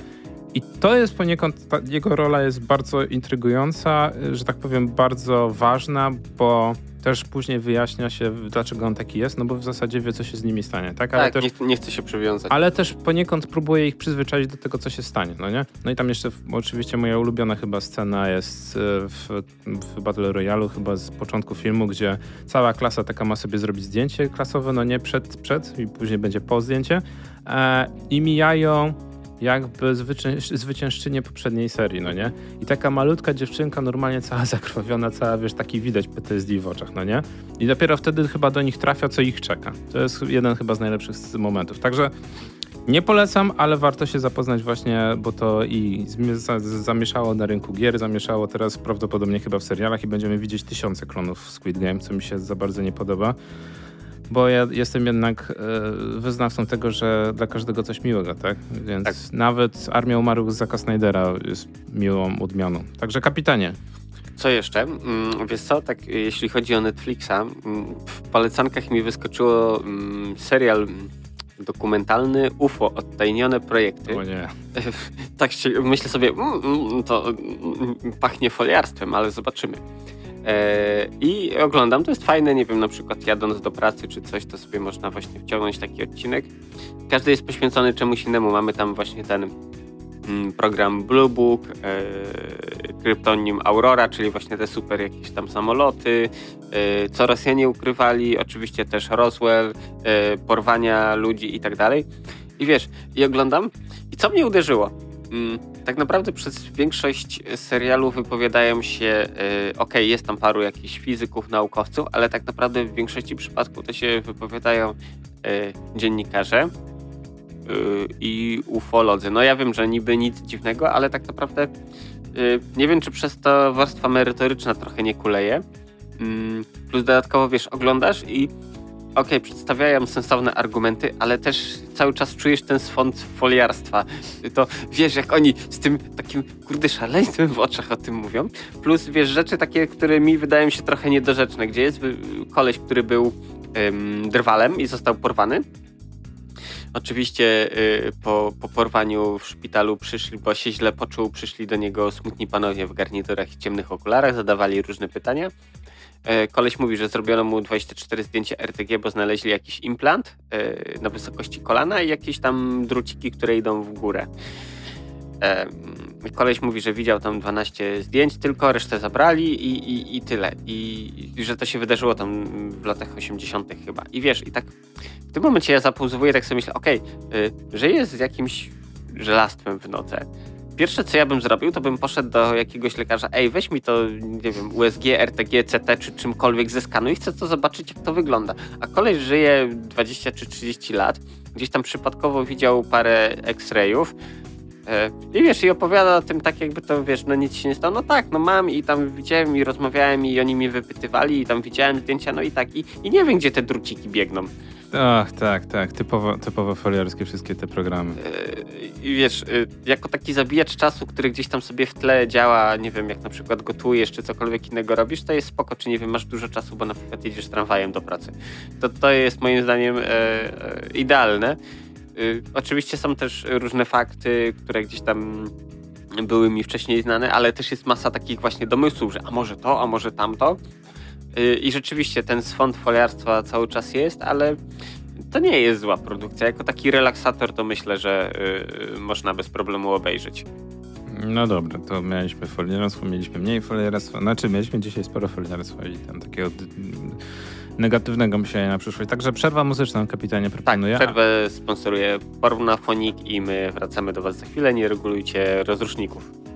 I to jest poniekąd, ta, jego rola jest bardzo intrygująca, że tak powiem, bardzo ważna, bo też później wyjaśnia się, dlaczego on taki jest, no bo w zasadzie wie, co się z nimi stanie, tak? Ale tak, też, nie, nie chce się przywiązać. Ale też poniekąd próbuje ich przyzwyczaić do tego, co się stanie, no nie? No i tam jeszcze oczywiście moja ulubiona chyba scena jest e, w, w Battle Royale, chyba z początku filmu, gdzie cała klasa taka ma sobie zrobić zdjęcie klasowe, no nie przed, przed i później będzie po zdjęcie e, i mijają jakby zwyciężczynie poprzedniej serii, no nie? I taka malutka dziewczynka, normalnie cała zakrwawiona, cała, wiesz, taki widać PTSD w oczach, no nie? I dopiero wtedy chyba do nich trafia, co ich czeka. To jest jeden chyba z najlepszych momentów. Także nie polecam, ale warto się zapoznać właśnie, bo to i zamieszało na rynku gier, zamieszało teraz prawdopodobnie chyba w serialach i będziemy widzieć tysiące klonów Squid Game, co mi się za bardzo nie podoba bo ja jestem jednak e, wyznawcą tego, że dla każdego coś miłego, tak? Więc tak. nawet Armia Umarłych z Zaka Snydera jest miłą odmianą. Także kapitanie. Co jeszcze? Mm, wiesz co, tak jeśli chodzi o Netflixa, mm, w polecankach mi wyskoczyło mm, serial dokumentalny UFO, odtajnione projekty. O nie. tak myślę sobie, to pachnie foliarstwem, ale zobaczymy. E, I oglądam, to jest fajne, nie wiem, na przykład jadąc do pracy czy coś, to sobie można właśnie wciągnąć taki odcinek. Każdy jest poświęcony czemuś innemu. Mamy tam właśnie ten mm, program Blue Book, e, kryptonim Aurora, czyli właśnie te super jakieś tam samoloty, e, co Rosjanie ukrywali, oczywiście też Roswell, porwania ludzi i tak dalej. I wiesz, i oglądam i co mnie uderzyło? Mm, tak naprawdę przez większość serialu wypowiadają się, yy, ok, jest tam paru jakichś fizyków, naukowców, ale tak naprawdę w większości przypadków to się wypowiadają yy, dziennikarze yy, i ufolodzy. No ja wiem, że niby nic dziwnego, ale tak naprawdę y, nie wiem, czy przez to warstwa merytoryczna trochę nie kuleje. Mm, plus dodatkowo, wiesz, oglądasz i okej, okay, przedstawiają sensowne argumenty, ale też cały czas czujesz ten swąd foliarstwa. To wiesz, jak oni z tym takim, kurde, szaleństwem w oczach o tym mówią. Plus, wiesz, rzeczy takie, które mi wydają się trochę niedorzeczne, gdzie jest koleś, który był ym, drwalem i został porwany. Oczywiście y, po, po porwaniu w szpitalu przyszli, bo się źle poczuł, przyszli do niego smutni panowie w garniturach i ciemnych okularach, zadawali różne pytania. E, koleś mówi, że zrobiono mu 24 zdjęcia RTG, bo znaleźli jakiś implant e, na wysokości kolana i jakieś tam druciki, które idą w górę. E, koleś mówi, że widział tam 12 zdjęć, tylko resztę zabrali i, i, i tyle. I, I, że to się wydarzyło tam w latach 80. chyba. I wiesz, i tak w tym momencie ja zapauzowuję, tak sobie myślę, okej, okay, że jest z jakimś żelastwem w nodze Pierwsze, co ja bym zrobił, to bym poszedł do jakiegoś lekarza, ej, weź mi to, nie wiem, USG, RTG, CT czy czymkolwiek ze skanu i chcę to zobaczyć, jak to wygląda. A koleś żyje 20 czy 30 lat, gdzieś tam przypadkowo widział parę X-rayów, e, i wiesz, i opowiada o tym tak, jakby to, wiesz, no nic się nie stało. No tak, no mam i tam widziałem i rozmawiałem i oni mnie wypytywali i tam widziałem zdjęcia, no i tak. I, i nie wiem, gdzie te druciki biegną. Ach, tak, tak. Typowo, typowo foliarskie wszystkie te programy. Yy, I wiesz, yy, jako taki zabijacz czasu, który gdzieś tam sobie w tle działa, nie wiem, jak na przykład gotujesz, czy cokolwiek innego robisz, to jest spoko, czy nie wiem, masz dużo czasu, bo na przykład jedziesz tramwajem do pracy. To, to jest moim zdaniem e, idealne. Yy, oczywiście są też różne fakty, które gdzieś tam były mi wcześniej znane, ale też jest masa takich właśnie domysłów, że a może to, a może tamto. Y, I rzeczywiście ten swąd foliarstwa cały czas jest, ale to nie jest zła produkcja. Jako taki relaksator to myślę, że y, można bez problemu obejrzeć. No dobra, to mieliśmy foliarstwo, mieliśmy mniej foliarstwa. Znaczy, mieliśmy dzisiaj sporo foliarstwa i tam takiego negatywnego myślenia na przyszłość. Także przerwa muzyczna, kapitanie, proponuję. Tak, przerwę sponsoruje Pornofonik i my wracamy do Was za chwilę. Nie regulujcie rozruszników.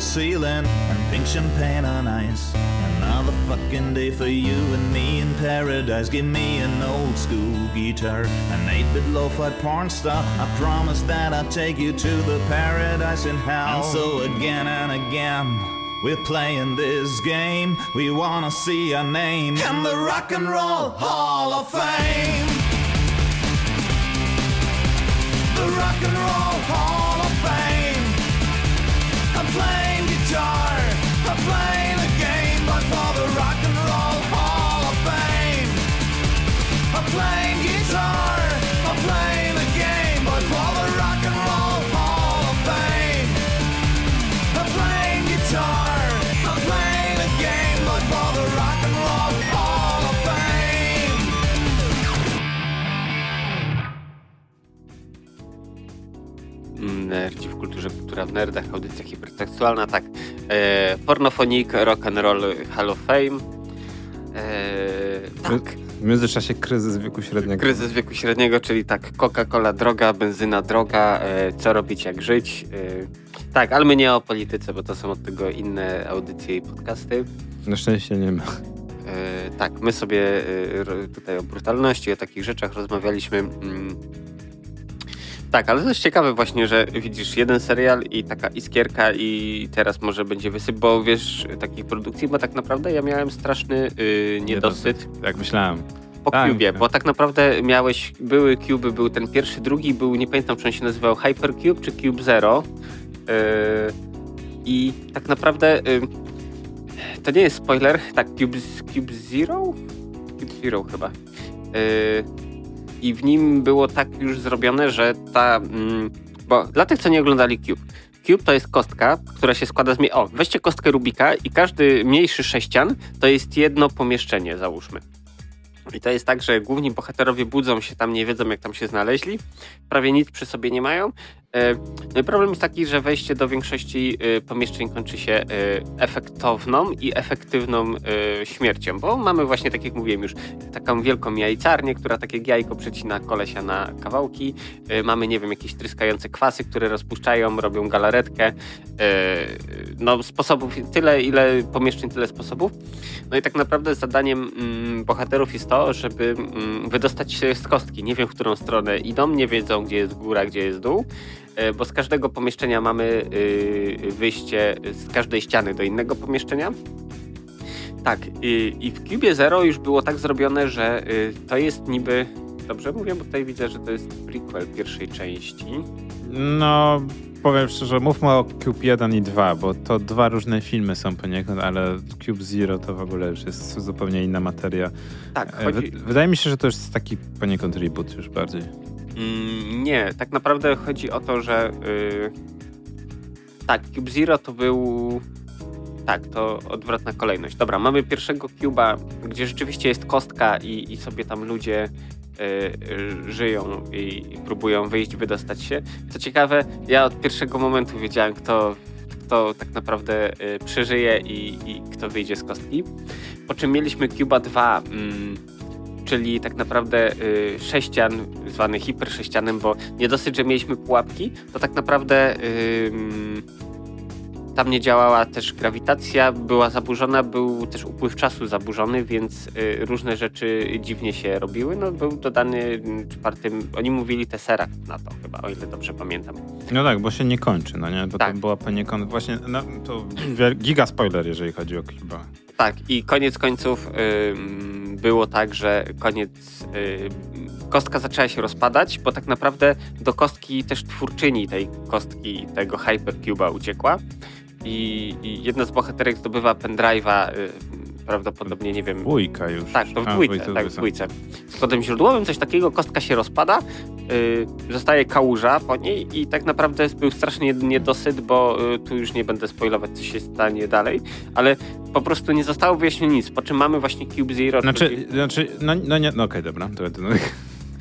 The ceiling and pink champagne on ice. Another fucking day for you and me in paradise. Give me an old school guitar, an 8 bit lo fi porn star. I promise that I'll take you to the paradise in hell. And so again and again. We're playing this game. We wanna see our name in the Rock and Roll Hall of Fame. Nerdzi w kulturze, kultura w nerdach, audycja hipertekstualna, tak. E, Pornofonik, Rock and Roll Hall of Fame. E, tak. W międzyczasie kryzys wieku średniego. Kryzys wieku średniego, czyli tak, Coca-Cola droga, benzyna droga, e, co robić, jak żyć. E, tak, ale my nie o polityce, bo to są od tego inne audycje i podcasty. Na szczęście nie ma. E, tak, my sobie e, tutaj o brutalności, o takich rzeczach rozmawialiśmy. Mm, tak, ale to jest ciekawe właśnie, że widzisz jeden serial i taka iskierka i teraz może będzie wysyp, bo wiesz, takich produkcji, bo tak naprawdę ja miałem straszny yy, niedosyt. Jak myślałem. Po Tak, Cubie, bo tak naprawdę miałeś, były Cube, był ten pierwszy, drugi, był, nie pamiętam czy on się nazywał Hypercube czy Cube Zero. Yy, I tak naprawdę yy, to nie jest spoiler, tak, Cube, Cube Zero? Cube Zero chyba. Yy, I w nim było tak już zrobione, że ta. Mm, bo dla tych, co nie oglądali Cube. Cube to jest kostka, która się składa z. O, weźcie kostkę Rubika i każdy mniejszy sześcian to jest jedno pomieszczenie, załóżmy. I to jest tak, że główni bohaterowie budzą się tam, nie wiedzą jak tam się znaleźli, prawie nic przy sobie nie mają. E, No i problem jest taki, że wejście do większości e, pomieszczeń kończy się e, efektowną i efektywną śmiercią, bo mamy właśnie, tak jak mówiłem już, taką wielką jajcarnię, która takie jajko przecina kolesia na kawałki. Mamy, nie wiem, jakieś tryskające kwasy, które rozpuszczają, robią galaretkę. No sposobów tyle, ile pomieszczeń, tyle sposobów. No i tak naprawdę zadaniem mm, bohaterów jest to, żeby mm, wydostać się z kostki. Nie wiem, w którą stronę idą, nie wiedzą, gdzie jest góra, gdzie jest dół, bo z każdego pomieszczenia mamy y, wyjście z każdej ściany do innego pomieszczenia. Tak, i, i w Cube Zero już było tak zrobione, że y, to jest niby. Dobrze mówię, bo tutaj widzę, że to jest prequel pierwszej części. No, powiem szczerze, mówmy o Cube 1 i 2, bo to dwa różne filmy są poniekąd, ale Cube Zero to w ogóle już jest zupełnie inna materia. Tak, E, chodzi, wy- Wydaje mi się, że to już jest taki poniekąd reboot już bardziej. Mm, nie, tak naprawdę chodzi o to, że y, tak, Cube Zero to był. Tak, to odwrotna kolejność. Dobra, mamy pierwszego Cube'a, gdzie rzeczywiście jest kostka i, i sobie tam ludzie y, y, żyją i, i próbują wyjść, wydostać się. Co ciekawe, ja od pierwszego momentu wiedziałem, kto, kto tak naprawdę y, przeżyje i, i kto wyjdzie z kostki. Po czym mieliśmy Cube'a 2, mm, czyli tak naprawdę y, sześcian, zwany hipersześcianem, bo nie dosyć, że mieliśmy pułapki, to tak naprawdę ym, tam nie działała też grawitacja, była zaburzona, był też upływ czasu zaburzony, więc y, różne rzeczy dziwnie się robiły. No, był dodany czwartym, oni mówili Tesseract na to chyba, o ile dobrze pamiętam. No tak, bo się nie kończy, no nie? Bo Tak. to była poniekąd właśnie, no to giga spoiler, jeżeli chodzi o Cube'a. Tak, i koniec końców ym, było tak, że koniec. ym, kostka zaczęła się rozpadać, bo tak naprawdę do kostki też twórczyni tej kostki, tego Hypercube'a uciekła. I, I jedna z bohaterek zdobywa pendrive'a, y, prawdopodobnie, nie wiem. Dwójka już. Tak, to w A, dwójce, dwójce, tak, w dwójce. dwójce. Z kodem źródłowym coś takiego, kostka się rozpada, yy, zostaje kałuża po niej i tak naprawdę był strasznie niedosyt, bo y, tu już nie będę spoilować, co się stanie dalej, ale po prostu nie zostało wyjaśnione nic, po czym mamy właśnie Cube Zero. Znaczy, czyli- znaczy no, no nie, no okej, dobra. To, to,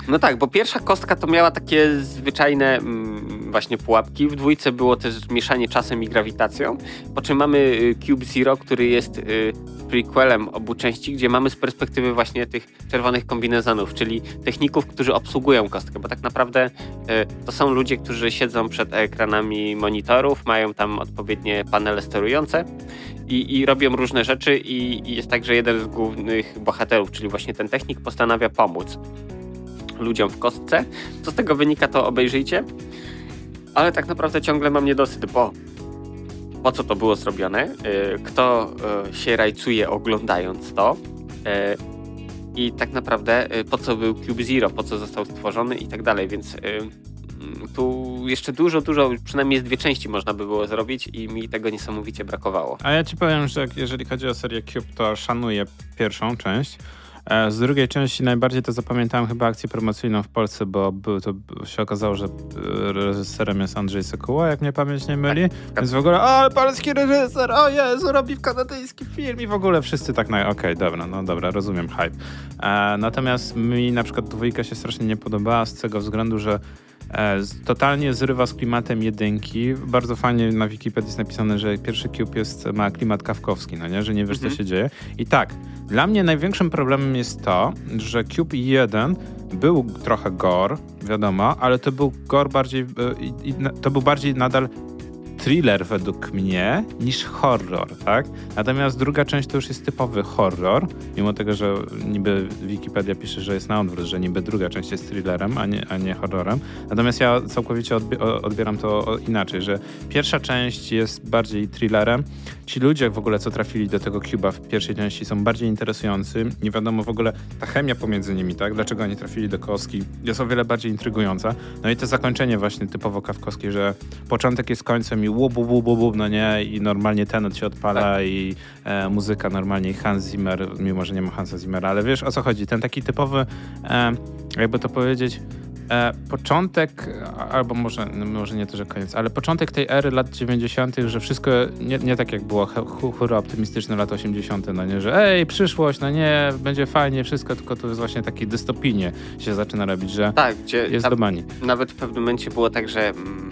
no, tak, bo pierwsza kostka to miała takie zwyczajne mm, właśnie pułapki. W dwójce było też mieszanie czasem i grawitacją. Po czym mamy y, Cube Zero, który jest y, prequelem obu części, gdzie mamy z perspektywy właśnie tych czerwonych kombinezonów, czyli techników, którzy obsługują kostkę, bo tak naprawdę y, to są ludzie, którzy siedzą przed ekranami monitorów, mają tam odpowiednie panele sterujące i, i robią różne rzeczy i, i jest tak, że jeden z głównych bohaterów, czyli właśnie ten technik postanawia pomóc ludziom w kostce. Co z tego wynika, to obejrzyjcie. Ale tak naprawdę ciągle mam niedosyt, bo po co to było zrobione? Yy, Kto yy, się rajcuje oglądając to? Yy, I tak naprawdę po co był Cube Zero, po co został stworzony i tak dalej, więc mm, tu jeszcze dużo, dużo, przynajmniej z dwie części można by było zrobić i mi tego niesamowicie brakowało. A ja ci powiem, że jeżeli chodzi o serię Cube, to szanuję pierwszą część. E, Z drugiej części najbardziej to zapamiętałem chyba akcję promocyjną w Polsce, bo był, to się okazało, że e, reżyserem jest Andrzej Sekuła, jak mnie pamięć nie myli. Więc w ogóle, o, polski reżyser, o Jezu, robi w kanadyjski film i w ogóle wszyscy tak na, okej, dobra, no dobra, rozumiem hype. E, natomiast mi na przykład dwójka się strasznie nie podobała z tego względu, że totalnie zrywa z klimatem jedynki. Bardzo fajnie na Wikipedii jest napisane, że pierwszy Cube jest, ma klimat kawkowski, no nie? Że nie wiesz, Mhm. co się dzieje. I tak, dla mnie największym problemem jest to, że Cube 1 był trochę gore, wiadomo, ale to był gore bardziej, e, to był bardziej nadal thriller według mnie niż horror, tak? Natomiast druga część to już jest typowy horror, mimo tego, że niby Wikipedia pisze, że jest na odwrót, że niby druga część jest thrillerem, a nie, a nie horrorem. Natomiast ja całkowicie odbieram to inaczej, że pierwsza część jest bardziej thrillerem. Ci ludzie w ogóle, co trafili do tego Cuba w pierwszej części są bardziej interesujący. Nie wiadomo w ogóle ta chemia pomiędzy nimi, tak? Dlaczego oni trafili do Koski jest o wiele bardziej intrygująca. No i to zakończenie właśnie typowo kawkowskie, że początek jest końcem i łup, łup, łup no nie? I normalnie tenet się odpala tak. i e, muzyka normalnie i Hans Zimmer, mimo że nie ma Hansa Zimmera, ale wiesz o co chodzi? Ten taki typowy, e, jakby to powiedzieć, początek, albo może, no może nie to, że koniec, ale początek tej ery lat 90., że wszystko nie, nie tak jak było hura optymistyczne lat 80., no nie, że ej, przyszłość, no nie, będzie fajnie, wszystko, tylko to jest właśnie taki dystopijnie się zaczyna robić, że tak, gdzie jest bani. Nawet w pewnym momencie było tak, że mm,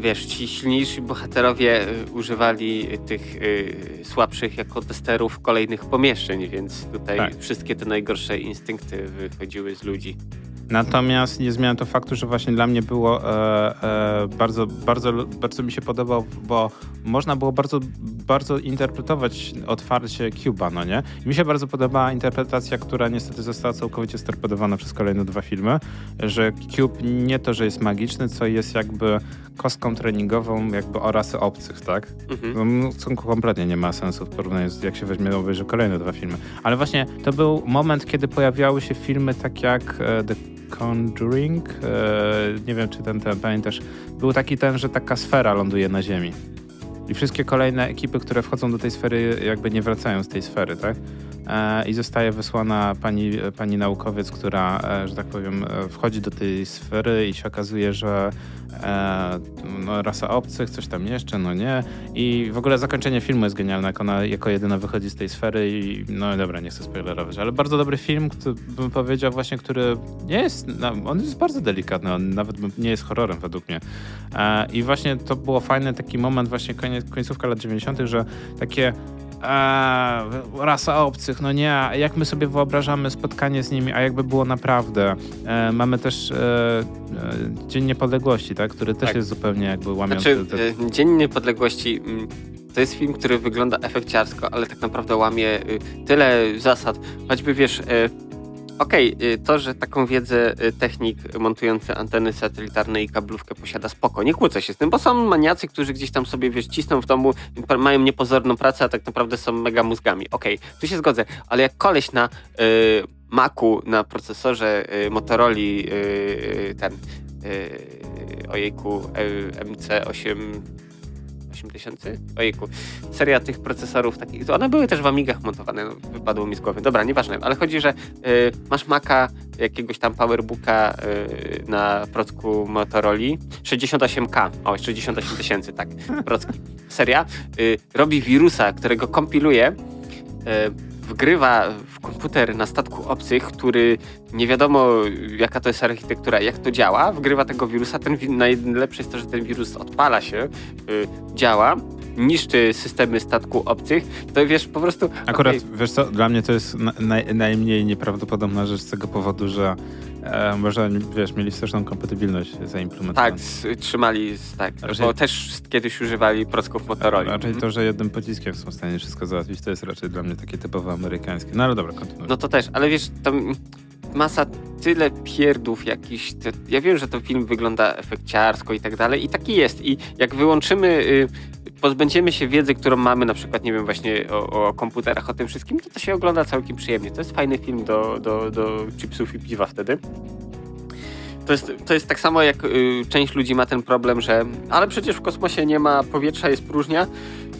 wiesz, ci silniejsi bohaterowie y, używali tych y, słabszych jako testerów kolejnych pomieszczeń, więc tutaj tak. wszystkie te najgorsze instynkty wychodziły z ludzi. Natomiast nie zmienia to faktu, że właśnie dla mnie było e, e, bardzo, bardzo, bardzo mi się podobał, bo można było bardzo, bardzo interpretować otwarcie Cuba, no nie? I mi się bardzo podobała interpretacja, która niestety została całkowicie storpedowana przez kolejne dwa filmy, że Cube nie to, że jest magiczny, co jest jakby kostką treningową jakby o rasy obcych, tak? Mhm. No, no kompletnie nie ma sensu w porównaniu z jak się weźmie obejrzy kolejne dwa filmy. Ale właśnie to był moment, kiedy pojawiały się filmy tak jak e, The Conjuring. E, nie wiem, czy ten, ten pamiętasz. Był taki ten, że taka sfera ląduje na ziemi. I wszystkie kolejne ekipy, które wchodzą do tej sfery, jakby nie wracają z tej sfery, tak? E, I zostaje wysłana pani, pani naukowiec, która, e, że tak powiem, wchodzi do tej sfery i się okazuje, że e, no, rasa obcych, coś tam jeszcze, no nie. I w ogóle zakończenie filmu jest genialne, jak ona jako jedyna wychodzi z tej sfery i no dobra, nie chcę spoilerować, ale bardzo dobry film, który, bym powiedział właśnie, który nie jest, no, on jest bardzo delikatny, on nawet nie jest horrorem według mnie. E, I właśnie to było fajny taki moment, właśnie koniec, końcówka lat 90., że takie a, rasa obcych, no nie, jak my sobie wyobrażamy spotkanie z nimi, a jakby było naprawdę. E, mamy też e, e, Dzień Niepodległości, tak, który też tak. jest zupełnie jakby łamiący. Znaczy, te... E, Dzień Niepodległości mm, to jest film, który wygląda efekciarsko, ale tak naprawdę łamie y, tyle zasad. Choćby wiesz, e, Okej, okay, to, że taką wiedzę y, technik montujący anteny satelitarne i kablówkę posiada spoko, nie kłócę się z tym, bo są maniacy, którzy gdzieś tam sobie, wiesz, cisną w domu, mają niepozorną pracę, a tak naprawdę są mega mózgami. Okej, okay, tu się zgodzę, ale jak koleś na y, Macu, na procesorze y, Motorola y, y, ten, y, ojejku, MC8 8000? Ojejku. Seria tych procesorów takich, one były też w Amigach montowane, no, wypadło mi z głowy. Dobra, nieważne, ale chodzi, że y, masz Maca, jakiegoś tam Powerbooka y, na procku Motorola, 68K, o, 68 tysięcy, tak, procki. Seria, y, robi wirusa, którego kompiluje, y, wgrywa w komputer na statku obcych, który nie wiadomo jaka to jest architektura, jak to działa, wgrywa tego wirusa. Ten najlepsze jest to, że ten wirus odpala się, yy, działa, niszczy systemy statku obcych, to wiesz, po prostu... Akurat, okay. wiesz co, dla mnie to jest naj, najmniej nieprawdopodobna rzecz z tego powodu, że E, może, wiesz, mieli wsteczną kompatybilność zaimplementowaną. Tak, trzymali, tak, raczej, bo też kiedyś używali procków Motorola. Raczej to, że jednym pociskiem są w stanie wszystko załatwić, to jest raczej dla mnie takie typowo amerykańskie. No ale dobra, kontynuuj. No to też, ale wiesz, tam masa tyle pierdów jakiś. ja wiem, że ten film wygląda efekciarsko i tak dalej i taki jest. I jak wyłączymy, y, pozbędziemy się wiedzy, którą mamy na przykład, nie wiem, właśnie o, o, komputerach, o tym wszystkim, to to się ogląda całkiem przyjemnie. To jest fajny film do, do, do chipsów i piwa wtedy. To jest, to jest tak samo jak y, część ludzi ma ten problem, że ale przecież w kosmosie nie ma powietrza, jest próżnia,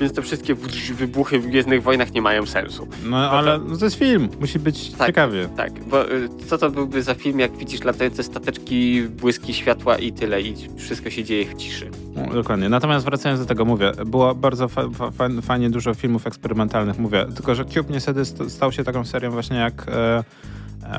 więc te wszystkie wybuchy w Gwiezdnych Wojnach nie mają sensu. No ale to, no, to jest film, musi być tak, ciekawie. Tak, bo y, co to byłby za film, jak widzisz latające stateczki, błyski światła i tyle i wszystko się dzieje w ciszy. No, dokładnie. Natomiast wracając do tego, mówię, było bardzo fa fa fajnie dużo filmów eksperymentalnych, mówię, tylko że Cube niestety stał się taką serią właśnie jak... E,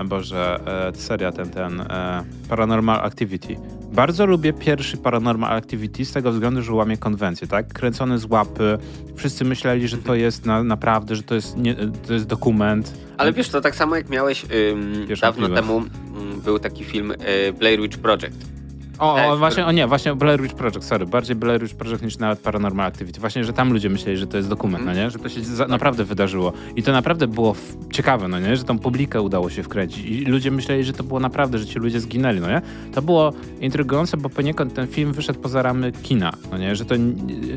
Boże, e, seria ten, ten e, Paranormal Activity. Bardzo lubię pierwszy Paranormal Activity z tego względu, że łamie konwencję, tak? Kręcony z łapy. Wszyscy myśleli, że to jest na, naprawdę, że to jest, nie, to jest dokument. Ale wiesz, to tak samo jak miałeś ym, dawno temu, ym, był taki film y, Blair Witch Project O, o, właśnie, o nie, właśnie Blair Witch Project, sorry, bardziej Blair Witch Project niż nawet Paranormal Activity. Właśnie, że tam ludzie myśleli, że to jest dokument, Mhm. no nie? Że to się za, naprawdę wydarzyło. I to naprawdę było ciekawe, no nie? Że tą publikę udało się wkręcić. I ludzie myśleli, że to było naprawdę, że ci ludzie zginęli, no nie? To było intrygujące, bo poniekąd ten film wyszedł poza ramy kina, no nie? Że to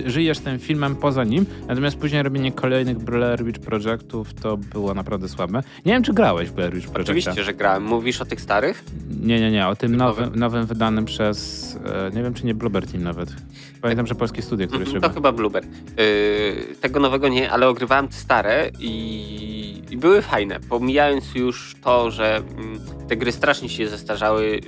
żyjesz tym filmem poza nim, natomiast później robienie kolejnych Blair Witch Projectów to było naprawdę słabe. Nie wiem, czy grałeś w Blair Witch Projecta. Oczywiście, że grałem. Mówisz o tych starych? Nie, nie, nie. O tym nowym? nowym wydanym przez, e, nie wiem czy nie Bloober Team nawet. Pamiętam, że polskie studio, które Mhm, się To chyba Blueber. Yy, tego nowego nie, ale ogrywałem te stare i, i były fajne. Pomijając już to, że mm, te gry strasznie się zestarzały.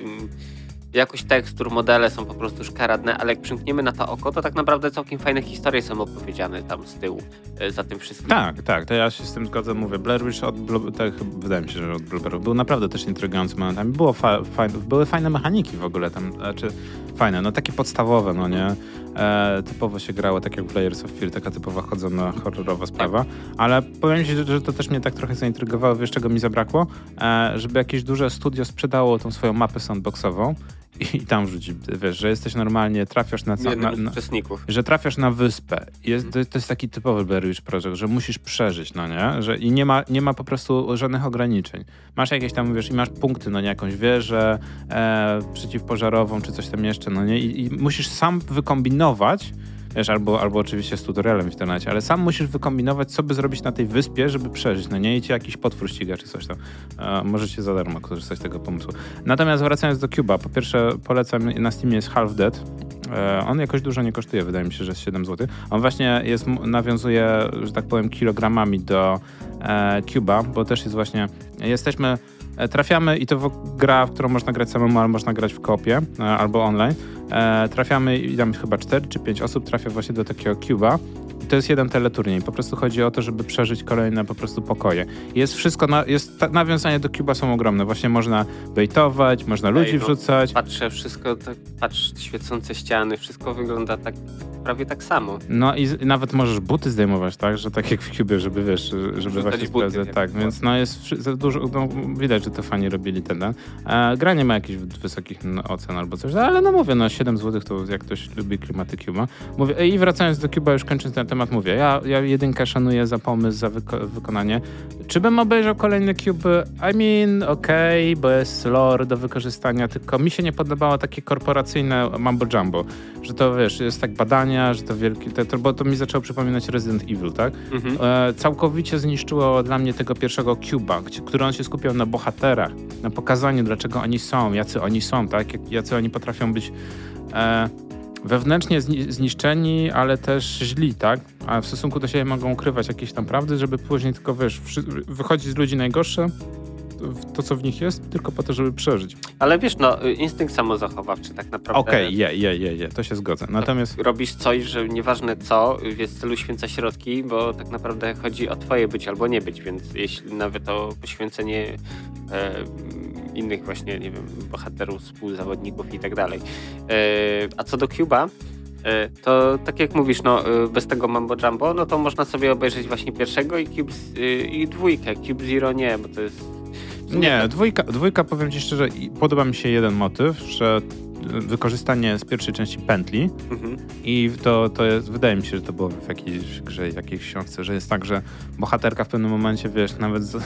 Jakość tekstur, modele są po prostu szkaradne, ale jak przymkniemy na to oko, to tak naprawdę całkiem fajne historie są opowiedziane tam z tyłu yy, za tym wszystkim. Tak, tak, to ja się z tym zgodzę, mówię. Blair Witch od, tak, wydaje mi się, że od Blooberów był naprawdę też intrygujący momentami. Było fa fajne, były fajne mechaniki w ogóle tam, znaczy fajne, no takie podstawowe, no nie? E, typowo się grało tak jak w Layers of Fear, taka typowa chodzona horrorowa sprawa, ale powiem ci, że to też mnie tak trochę zaintrygowało, wiesz czego mi zabrakło? E, żeby jakieś duże studio sprzedało tą swoją mapę sandboxową i, tam wrzuci, wiesz, że jesteś normalnie, trafiasz na, ca- na, na, że trafiasz na wyspę. Jest, to, to jest taki typowy Blair Witch Project, że musisz przeżyć, no nie? Że, I nie ma, nie ma po prostu żadnych ograniczeń. Masz jakieś tam, wiesz, i masz punkty, no nie? Jakąś wieżę e, przeciwpożarową, czy coś tam jeszcze, no nie? I, i musisz sam wykombinować, wiesz, albo, albo oczywiście z tutorialem w internecie, ale sam musisz wykombinować, co by zrobić na tej wyspie, żeby przeżyć, no nie? I ci jakiś potwór ściga, czy coś tam. E, możecie za darmo korzystać z tego pomysłu. Natomiast wracając do Cuba, po pierwsze polecam, na Steamie jest Half Dead, E, On jakoś dużo nie kosztuje, wydaje mi się, że jest 7 zł. On właśnie jest, nawiązuje, że tak powiem, kilogramami do e, Cuba, bo też jest właśnie, jesteśmy, trafiamy i to gra, w którą można grać samemu, ale można grać w kopie e, albo online. E, trafiamy i tam chyba 4 czy 5 osób trafia właśnie do takiego Cuba. To jest jeden teleturniej. Po prostu chodzi o to, żeby przeżyć kolejne po prostu pokoje. Jest wszystko, na, jest, ta, nawiązania do Cuba są ogromne. Właśnie można bejtować, można ludzi Ej, wrzucać. Patrzę, wszystko, tak, patrz, świecące ściany, wszystko wygląda tak prawie tak samo. No i z- nawet możesz buty zdejmować, tak? Że tak jak w Cubie, żeby wiesz, żeby Wrzucać właśnie buty, sprawdzać. Tak, było. więc no jest za dużo, no, widać, że to fani robili ten. E, gra nie ma jakichś wysokich ocen albo coś, ale no mówię, no 7 zł to jak ktoś lubi klimaty Cuba. Mówię, I wracając do Cuba, już kończąc ten temat, mówię, ja, ja jedynkę szanuję za pomysł, za wyko- wykonanie. Czy bym obejrzał kolejny Cube? I mean, okej, bo jest lore do wykorzystania, tylko mi się nie podobało takie korporacyjne mambo jumbo, że to wiesz, jest tak badania, że to wielkie, to, bo to mi zaczęło przypominać Resident Evil, tak? Mhm. E, całkowicie zniszczyło dla mnie tego pierwszego Cuba, który on się skupiał na bohaterach, na pokazaniu, dlaczego oni są, jacy oni są, tak? Jacy oni potrafią być e, wewnętrznie zni- zniszczeni, ale też źli, tak? A w stosunku do siebie mogą ukrywać jakieś tam prawdy, żeby później tylko, wiesz, wychodzić z ludzi najgorsze, to, co w nich jest, tylko po to, żeby przeżyć. Ale wiesz, no, y, instynkt samozachowawczy tak naprawdę. Okej, je, je, je, je, to się zgodzę. Natomiast Robisz coś, że nieważne co, jest celu święca środki, bo tak naprawdę chodzi o twoje być albo nie być, więc jeśli nawet o poświęcenie e, innych właśnie, nie wiem, bohaterów, współzawodników i tak dalej. E, a co do Cuba, e, to tak jak mówisz, no e, bez tego Mambo Jumbo, no to można sobie obejrzeć właśnie pierwszego i, Cube, i dwójkę. Cube Zero nie, bo to jest... Nie, dwójka, dwójka powiem ci szczerze, podoba mi się jeden motyw, że wykorzystanie z pierwszej części pętli Mhm. i to, to jest, wydaje mi się, że to było w jakiejś grze, jakiejś książce, że jest tak, że bohaterka w pewnym momencie, wiesz, nawet z...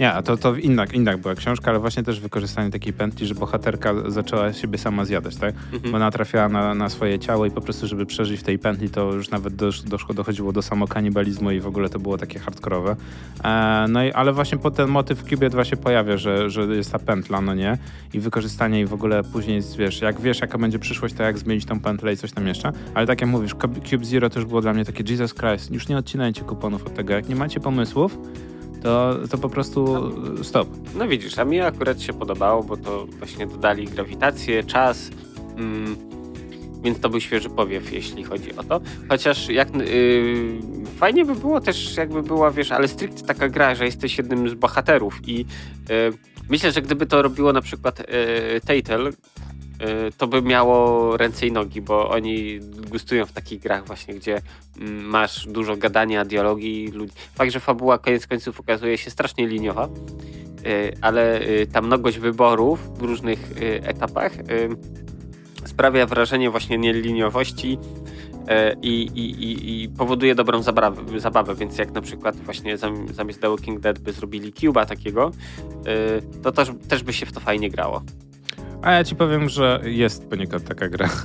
nie, a to, to inna, inna była książka, ale właśnie też wykorzystanie takiej pętli, że bohaterka zaczęła siebie sama zjadać, tak? Mhm. Bo ona trafiała na, na swoje ciało i po prostu, żeby przeżyć w tej pętli, to już nawet dosz, doszło, dochodziło do samokanibalizmu i w ogóle to było takie hardkorowe. E, no i, ale właśnie po ten motyw w Cube 2 się pojawia, że, że jest ta pętla, no nie? I wykorzystanie i w ogóle później, wiesz, jak wiesz, jaka będzie przyszłość, to jak zmienić tą pętlę i coś tam jeszcze. Ale tak jak mówisz, Cube Zero też było dla mnie takie Jesus Christ, już nie odcinajcie kuponów od tego. Jak nie macie pomysłów, to, to po prostu stop. No widzisz, a mi akurat się podobało, bo to właśnie dodali grawitację, czas, mm, więc to był świeży powiew, jeśli chodzi o to. Chociaż jak yy, fajnie by było też, jakby była, wiesz, ale stricte taka gra, że jesteś jednym z bohaterów i yy, myślę, że gdyby to robiło na przykład yy, Tatel, to by miało ręce i nogi, bo oni gustują w takich grach właśnie, gdzie mm, masz dużo gadania, dialogi, ludzi. Fakt, że fabuła koniec końców okazuje się strasznie liniowa, y, ale y, ta mnogość wyborów w różnych y, etapach y, sprawia wrażenie właśnie nieliniowości i, i, i, powoduje dobrą zabawę, zabawę, więc jak na przykład właśnie zam- zamiast The Walking Dead by zrobili Cuba takiego, to też, też by się w to fajnie grało. A ja ci powiem, że jest poniekąd taka gra.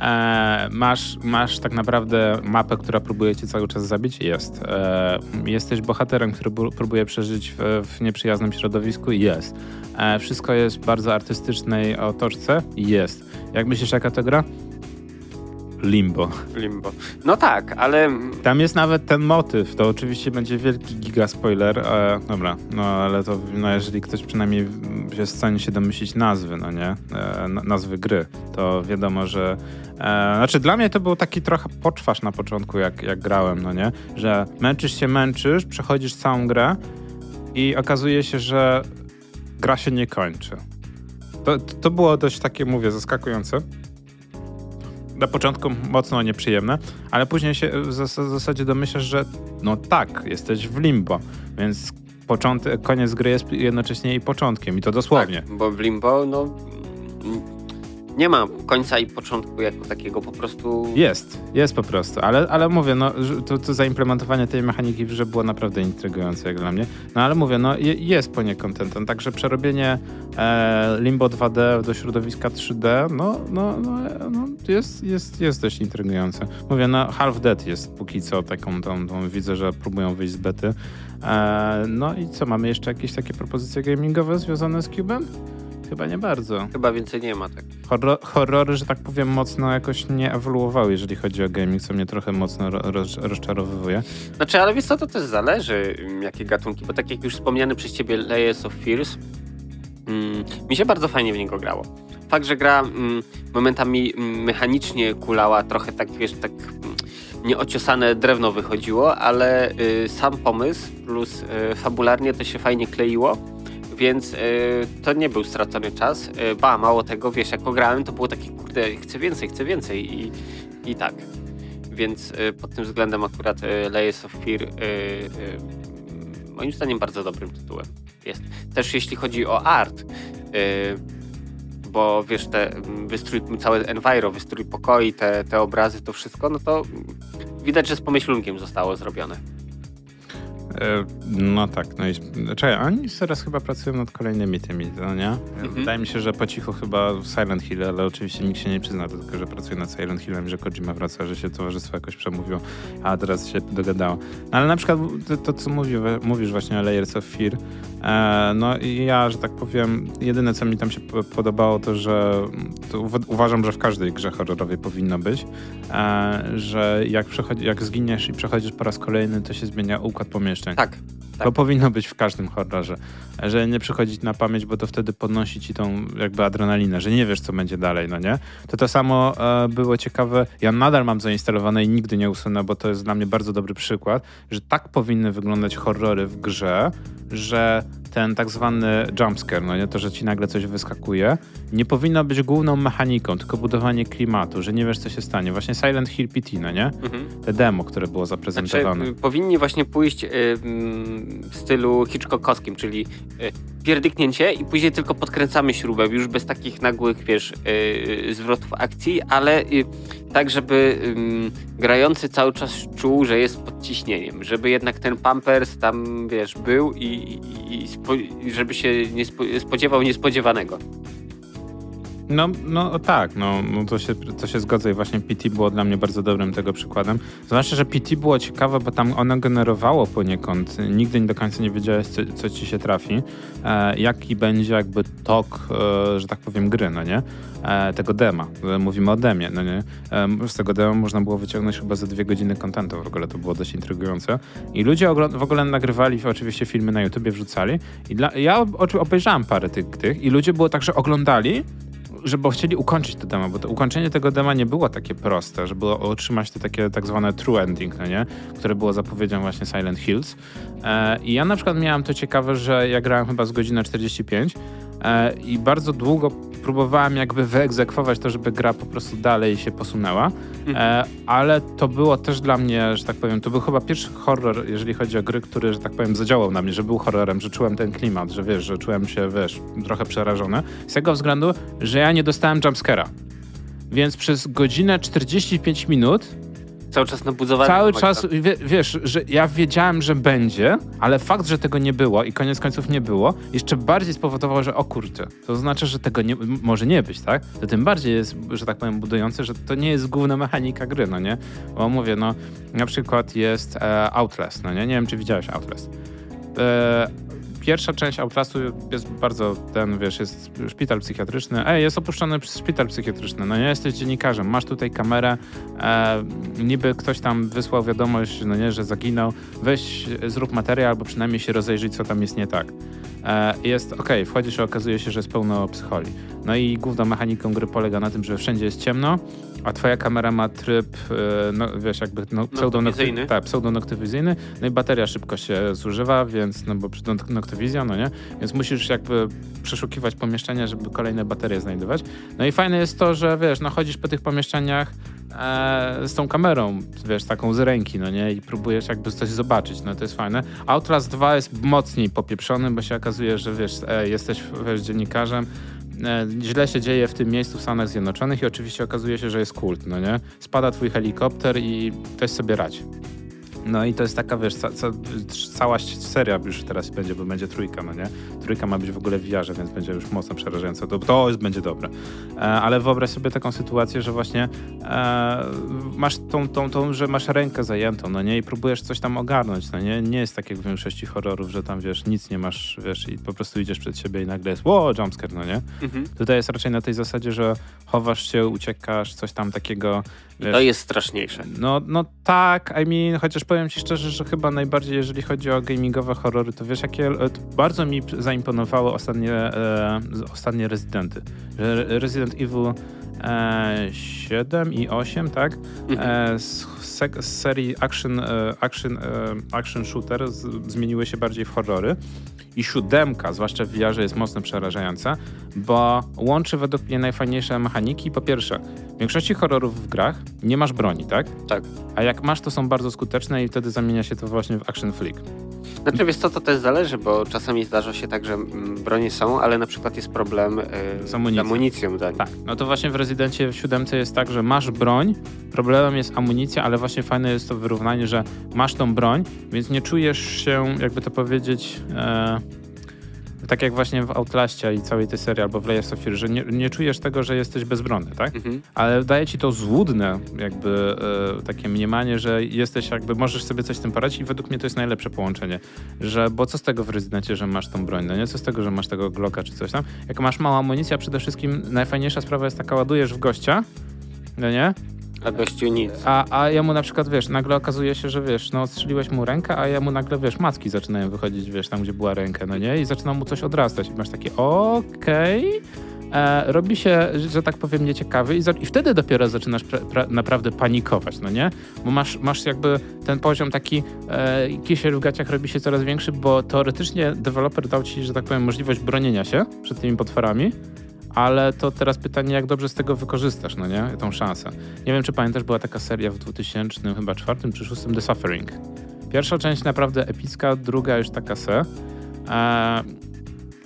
E, masz, masz tak naprawdę mapę, która próbuje cię cały czas zabić? Jest. E, jesteś bohaterem, który bu- próbuje przeżyć w, w nieprzyjaznym środowisku? Jest. E, wszystko jest w bardzo artystycznej otoczce? Jest. Jak myślisz, jaka to gra? Limbo. Limbo. No tak, ale Tam jest nawet ten motyw. To oczywiście będzie wielki giga spoiler. E, dobra, no ale to no, jeżeli ktoś przynajmniej jest w stanie się domyślić nazwy, no nie? E, na- nazwy gry, to wiadomo, że. E, znaczy, dla mnie to był taki trochę poczwarz na początku, jak, jak grałem, no nie? Że męczysz się, męczysz, przechodzisz całą grę i okazuje się, że gra się nie kończy. To, to było dość takie, mówię, zaskakujące. Na początku mocno nieprzyjemne, ale później się w zas- w zasadzie domyślasz, że no tak, jesteś w limbo, więc początek, koniec gry jest jednocześnie i początkiem i to dosłownie. Tak, bo w Limbo no, nie ma końca i początku jako takiego, po prostu... Jest, jest po prostu, ale, ale mówię, no, to, to zaimplementowanie tej mechaniki w grze było naprawdę intrygujące jak dla mnie. No ale mówię, no je, jest poniekąd ten, ten, także przerobienie e, Limbo 2D do środowiska 3D, no, no, no, no jest, jest, jest dość intrygujące. Mówię, no Half Dead jest póki co taką, tą, tą widzę, że próbują wyjść z bety. E, no i co, mamy jeszcze jakieś takie propozycje gamingowe związane z Cubem? Chyba nie bardzo. Chyba więcej nie ma tak. Horror, horrory, że tak powiem, mocno jakoś nie ewoluowały, jeżeli chodzi o gaming, co mnie trochę mocno ro, roz, rozczarowywuje. Znaczy, ale wiesz co, to też zależy, mm, jakie gatunki, bo tak jak już wspomniany przez ciebie Layers of Fears, mm, mi się bardzo fajnie w niego grało. Fakt, że gra mm, momentami mm, mechanicznie kulała, trochę tak, wiesz, tak mm, nieociosane drewno wychodziło, ale y, sam pomysł plus y, fabularnie to się fajnie kleiło, więc y, to nie był stracony czas. Y, ba, mało tego, wiesz, jak grałem, to było takie, kurde, chcę więcej, chcę więcej i, i tak. Więc y, pod tym względem akurat Layers of Fear moim zdaniem bardzo dobrym tytułem jest. Też jeśli chodzi o art, bo wiesz, te wystrój, cały enviro, wystrój pokoi, te, te obrazy, to wszystko, no to widać, że z pomyślunkiem zostało zrobione. E, no tak, no i czekaj, oni teraz chyba pracują nad kolejnymi tymi, no nie? Wydaje mi się, że po cichu chyba w Silent Hill, ale oczywiście nikt się nie przyzna do tego, że pracuje nad Silent Hillem że Kojima wraca, że się towarzystwo jakoś przemówiło, a teraz się dogadało. No ale na przykład to, to co mówi, mówisz właśnie o Layers of Fear, no i ja, że tak powiem, jedyne co mi tam się po- podobało to, że to uwa- uważam, że w każdej grze horrorowej powinno być, e, że jak, jak zginiesz i przechodzisz po raz kolejny, to się zmienia układ pomieszczeń. Tak, To tak. powinno być w każdym horrorze. Że nie przychodzić na pamięć, bo to wtedy podnosi ci tą jakby adrenalinę, że nie wiesz, co będzie dalej, no nie? To to samo e, było ciekawe. Ja nadal mam zainstalowane i nigdy nie usunę, bo to jest dla mnie bardzo dobry przykład, że tak powinny wyglądać horrory w grze, że ten tak zwany jumpscare, no nie? To, że ci nagle coś wyskakuje, nie powinno być główną mechaniką, tylko budowanie klimatu, że nie wiesz, co się stanie. Właśnie Silent Hill PT, no nie? Mhm. Te demo, które było Znaczy, zaprezentowane. y, powinni właśnie pójść y, w stylu Hitchcockowskim, czyli y, pierdyknięcie i później tylko podkręcamy śrubę, już bez takich nagłych, wiesz, y, zwrotów akcji, ale y, tak, żeby grający cały czas czuł, że jest pod ciśnieniem, żeby jednak ten pampers tam, wiesz, był i, i, i żeby się nie spo, spodziewał niespodziewanego. No, no tak, no, no to, się, to się zgodzę i właśnie PT było dla mnie bardzo dobrym tego przykładem. Zwłaszcza, że PT było ciekawe, bo tam ono generowało poniekąd, nigdy nie do końca nie wiedziałeś, co, co ci się trafi, e, jaki będzie jakby tok, e, że tak powiem, gry, no nie? E, tego dema. E, Mówimy o demie, no nie? E, z tego dema można było wyciągnąć chyba za dwie godziny kontentu, w ogóle to było dość intrygujące. I ludzie w ogóle nagrywali oczywiście filmy na YouTubie, wrzucali i dla, ja obejrzałem parę tych, tych i ludzie było tak, że oglądali że bo chcieli ukończyć to demo, bo to ukończenie tego dema nie było takie proste, żeby otrzymać te takie tak zwane true ending, no nie? Które było zapowiedzią właśnie Silent Hills. E, I ja na przykład miałem to ciekawe, że ja grałem chyba z godziny 45 e, i bardzo długo próbowałem jakby wyegzekwować to, żeby gra po prostu dalej się posunęła, e, ale to było też dla mnie, że tak powiem, to był chyba pierwszy horror, jeżeli chodzi o gry, który, że tak powiem, zadziałał na mnie, że był horrorem, że czułem ten klimat, że wiesz, że czułem się, wiesz, trochę przerażony. Z tego względu, że ja nie dostałem jumpscare'a. Więc przez godzinę 45 minut Cały czas nabudzowane. cały czas, wie, wiesz, że ja wiedziałem, że będzie, ale fakt, że tego nie było i koniec końców nie było, jeszcze bardziej spowodował, że o kurczę, to znaczy, że tego nie, może nie być, tak? To tym bardziej jest, że tak powiem, budujące, że to nie jest główna mechanika gry, no nie? Bo mówię, no, na przykład jest e, Outlast, no nie? Nie wiem, czy widziałeś Outlast. E, pierwsza część Outlastu jest bardzo ten, wiesz, jest szpital psychiatryczny. Ej, jest opuszczony szpital psychiatryczny. No nie jesteś dziennikarzem, masz tutaj kamerę, e, niby ktoś tam wysłał wiadomość, no nie, że zaginął. Weź, zrób materiał, albo przynajmniej się rozejrzyj, co tam jest nie tak. E, jest, okej, wchodzisz i okazuje się, że jest pełno psycholi. No i główną mechaniką gry polega na tym, że wszędzie jest ciemno, a twoja kamera ma tryb, e, no wiesz, jakby no, Noktywizyjny. tak, pseudonoktywizyjny, no i bateria szybko się zużywa, więc, no bo przy nok- noktywizja, no nie, więc musisz jakby przeszukiwać pomieszczenia, żeby kolejne baterie znajdować. No i fajne jest to, że wiesz, no chodzisz po tych pomieszczeniach e, z tą kamerą, wiesz, taką z ręki, no nie, i próbujesz jakby coś zobaczyć, no to jest fajne. Outlast 2 jest mocniej popieprzony, bo się okazuje, że wiesz, e, jesteś, wiesz, dziennikarzem, źle się dzieje w tym miejscu w Stanach Zjednoczonych i oczywiście okazuje się, że jest kult, no nie? Spada twój helikopter i weź sobie radź. No i to jest taka, wiesz, ca, ca, cała seria już teraz będzie, bo będzie trójka, no nie? Trójka ma być w ogóle w VR-ze, więc będzie już mocno przerażająca. To, to jest, będzie dobre. E, ale wyobraź sobie taką sytuację, że właśnie e, masz tą, tą, tą, że masz rękę zajętą, no nie? I próbujesz coś tam ogarnąć, no nie? Nie jest tak jak w większości horrorów, że tam, wiesz, nic nie masz, wiesz, i po prostu idziesz przed siebie i nagle jest, ło, jumpscare, no nie? Mhm. Tutaj jest raczej na tej zasadzie, że chowasz się, uciekasz, coś tam takiego, wiesz, To jest straszniejsze. no, no tak, I mean, chociaż powiem ci szczerze, że chyba najbardziej, jeżeli chodzi o gamingowe horrory, to wiesz, jakie e, bardzo mi zaimponowały ostatnie, e, ostatnie Rezydenty. Że Resident Evil e, 7 i 8, tak? Mhm. E, z, z serii action, e, action, e, action shooter z, zmieniły się bardziej w horrory. I siódemka, zwłaszcza w VR-ze, jest mocno przerażająca, bo łączy według mnie najfajniejsze mechaniki. Po pierwsze, w większości horrorów w grach nie masz broni, tak? Tak. A jak masz, to są bardzo skuteczne i wtedy zamienia się to właśnie w action flick. Znaczy wiesz co, to też zależy, bo czasami zdarza się tak, że mm, bronie są, ale na przykład jest problem e, Z amunicją. amunicją do nich. Tak, no to właśnie w Rezydencie w siódemce jest tak, że masz broń, problemem jest amunicja, ale właśnie fajne jest to wyrównanie, że masz tą broń, więc nie czujesz się, jakby to powiedzieć, e, tak jak właśnie w Outlaście i całej tej serii, albo w Layers of Fear, że nie, nie czujesz tego, że jesteś bezbronny, tak? Mhm. ale daje ci to złudne jakby e, takie mniemanie, że jesteś jakby, możesz sobie coś z tym poradzić i według mnie to jest najlepsze połączenie, że bo co z tego w rezydencie, że masz tą broń, no nie? Co z tego, że masz tego Glocka czy coś tam? Jak masz małą amunicję, a przede wszystkim najfajniejsza sprawa jest taka, ładujesz w gościa, no nie? A. A, a jemu na przykład, wiesz, nagle okazuje się, że wiesz, no strzeliłeś mu rękę, a jemu nagle, wiesz, macki zaczynają wychodzić, wiesz, tam gdzie była ręka, no nie? I zaczyna mu coś odrastać i masz takie, okej, e, robi się, że tak powiem, nieciekawy i, i wtedy dopiero zaczynasz pra, pra, naprawdę panikować, no nie? Bo masz, masz jakby ten poziom taki, e, kisiel w gaciach robi się coraz większy, bo teoretycznie deweloper dał ci, że tak powiem, możliwość bronienia się przed tymi potworami, ale to teraz pytanie, jak dobrze z tego wykorzystasz, no nie? Tą szansę. Nie wiem, czy pamiętasz, była taka seria w 2000 chyba czwartym czy szóstym The Suffering. Pierwsza część naprawdę epicka, druga już taka se. E,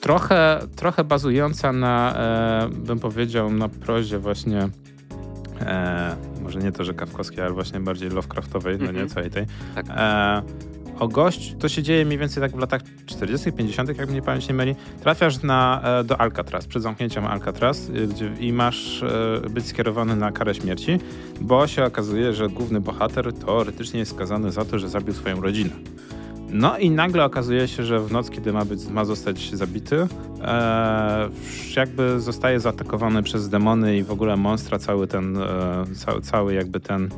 trochę, trochę bazująca na, e, bym powiedział, na prozie właśnie e, może nie to, że kawkowskiej, ale właśnie bardziej Lovecraftowej, no nie, Mhm. całej tej. Tak. E, o gość, to się dzieje mniej więcej tak w latach 40., 50., jak mnie pamięć nie myli. Trafiasz na, e, do Alcatraz, przed zamknięciem Alcatraz y, gdzie, i masz e, być skierowany na karę śmierci, bo się okazuje, że główny bohater teoretycznie jest skazany za to, że zabił swoją rodzinę. No i nagle okazuje się, że w noc, kiedy ma, być, ma zostać zabity, e, jakby zostaje zaatakowany przez demony i w ogóle monstra cały ten, e, cały, jakby ten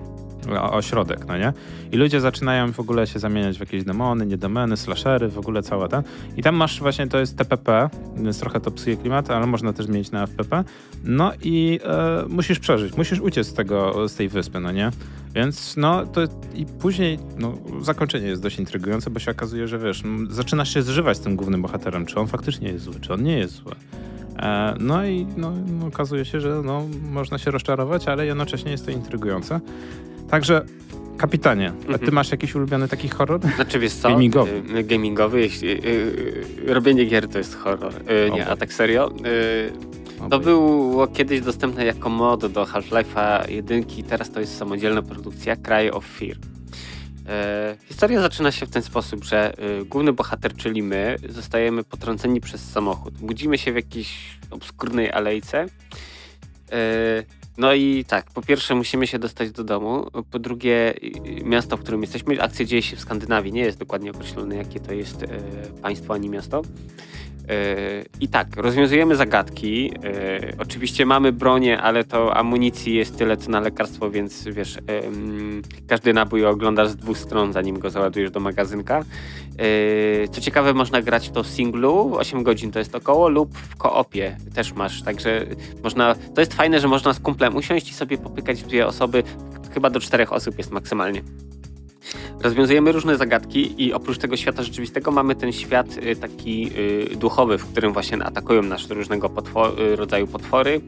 ośrodek, no nie? I ludzie zaczynają w ogóle się zamieniać w jakieś demony, niedemony, slashery, w ogóle cała ta. I tam masz właśnie, to jest TPP, więc trochę to psuje klimat, ale można też zmienić na FPP. No i e, musisz przeżyć, musisz uciec z tego, z tej wyspy, no nie? Więc no to i później no, zakończenie jest dość intrygujące, bo się okazuje, że wiesz, zaczynasz się zżywać z tym głównym bohaterem, czy on faktycznie jest zły, czy on nie jest zły. E, no i no, okazuje się, że no, można się rozczarować, ale jednocześnie jest to intrygujące. Także kapitanie, a ty Mhm. masz jakiś ulubiony taki horror? Znaczy wiesz co? Gamingowy. Y, y, gamingowy, jeśli, y, robienie gier to jest horror. Nie, a tak serio? To było kiedyś dostępne jako mod do Half-Life'a 1, teraz to jest samodzielna produkcja Cry of Fear. E, historia zaczyna się w ten sposób, że e, główny bohater, czyli my, zostajemy potrąceni przez samochód. Budzimy się w jakiejś obskurnej alejce. E, no i tak, po pierwsze musimy się dostać do domu, po drugie miasto, w którym jesteśmy, akcja dzieje się w Skandynawii, nie jest dokładnie określone jakie to jest e, państwo ani miasto. E, I tak, rozwiązujemy zagadki. E, oczywiście mamy bronię, ale to amunicji jest tyle co na lekarstwo, więc wiesz, każdy nabój oglądasz z dwóch stron, zanim go załadujesz do magazynka. E, co ciekawe, można grać to w singlu, 8 godzin to jest około, lub w koopie też masz, także można, to jest fajne, że można z kumplem usiąść i sobie popykać dwie osoby, chyba do czterech osób jest maksymalnie. Rozwiązujemy różne zagadki i oprócz tego świata rzeczywistego mamy ten świat y, taki y, duchowy, w którym właśnie atakują nas różnego y, rodzaju potwory.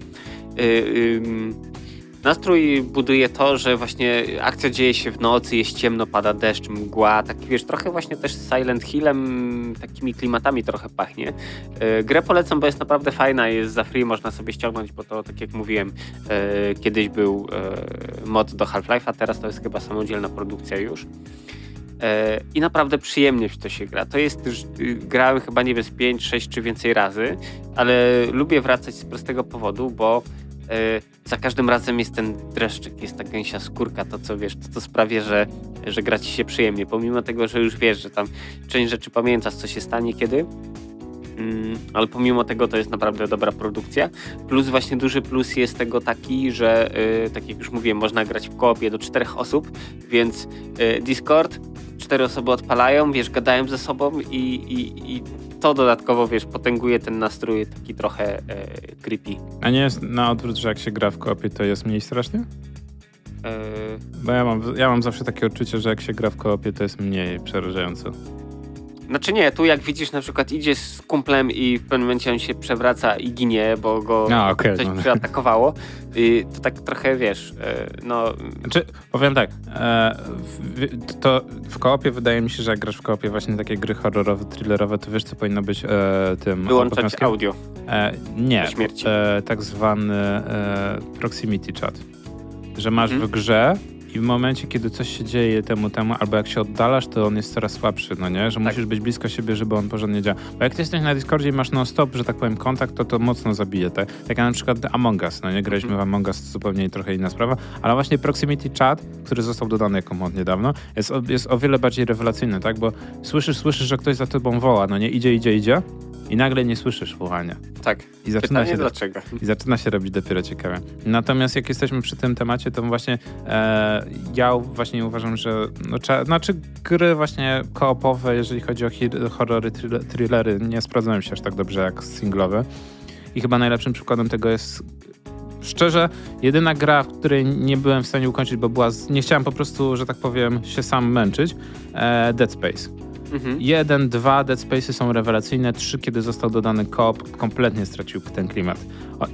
Nastrój buduje to, że właśnie akcja dzieje się w nocy, jest ciemno, pada deszcz, mgła, taki wiesz, trochę właśnie też Silent Hillem, takimi klimatami trochę pachnie. E, grę polecam, bo jest naprawdę fajna, jest za free, można sobie ściągnąć, bo to tak jak mówiłem, e, kiedyś był e, mod do Half-Life'a, teraz to jest chyba samodzielna produkcja już. I naprawdę przyjemnie w to się gra. To jest, grałem chyba nie wiem, 5, 6 czy więcej razy, ale lubię wracać z prostego powodu, bo za każdym razem jest ten dreszczyk, jest ta gęsia skórka, to co wiesz, to co sprawia, że, że gra ci się przyjemnie, pomimo tego, że już wiesz, że tam część rzeczy pamiętasz, co się stanie kiedy, ale pomimo tego to jest naprawdę dobra produkcja. Plus właśnie duży plus jest tego taki, że yy, tak jak już mówiłem, można grać w koopie do czterech osób, więc yy, Discord, cztery osoby odpalają, wiesz, gadają ze sobą i, i, i to dodatkowo, wiesz, potęguje ten nastrój taki trochę e, creepy. A nie jest na odwrót, że jak się gra w koopie, to jest mniej strasznie? Bo ja mam, ja mam zawsze takie odczucie, że jak się gra w koopie, to jest mniej przerażające. Znaczy nie, tu jak widzisz na przykład idzie z kumplem i w pewnym momencie on się przewraca i ginie, bo go A, okay, coś no. przyatakowało, i to tak trochę wiesz, e, no... Znaczy, powiem tak, e, w, to w koopie wydaje mi się, że jak grasz w koopie właśnie takie gry horrorowe, thrillerowe, to wiesz co powinno być e, tym Wyłączać audio. E, nie, e, tak zwany e, proximity chat. Że masz hmm. w grze i w momencie, kiedy coś się dzieje temu, temu, albo jak się oddalasz, to on jest coraz słabszy, no nie? Że tak. musisz być blisko siebie, żeby on porządnie działał. Bo jak ty jesteś na Discordzie i masz non-stop, że tak powiem, kontakt, to to mocno zabije, tak? Tak jak na przykład Among Us, no nie? Graliśmy mm. w Among Us, zupełnie trochę inna sprawa, ale właśnie Proximity Chat, który został dodany jako mod niedawno, jest o, jest o wiele bardziej rewelacyjny, tak? Bo słyszysz, słyszysz, że ktoś za tobą woła, no nie? Idzie, idzie, idzie i nagle nie słyszysz wołania. Tak. I zaczyna Pytanie się dlaczego. I zaczyna się robić dopiero ciekawe. Natomiast jak jesteśmy przy tym temacie, to właśnie e, ja właśnie uważam, że no, trzeba, znaczy gry właśnie koopowe, jeżeli chodzi o horrory, thrillery, nie sprawdzają się aż tak dobrze jak singlowe. I chyba najlepszym przykładem tego jest szczerze, jedyna gra, w której nie byłem w stanie ukończyć, bo była, z, nie chciałem po prostu, że tak powiem, się sam męczyć, e, Dead Space. Mhm. Jeden, dwa Dead Space'y są rewelacyjne, trzy, kiedy został dodany koop, kompletnie stracił ten klimat. O,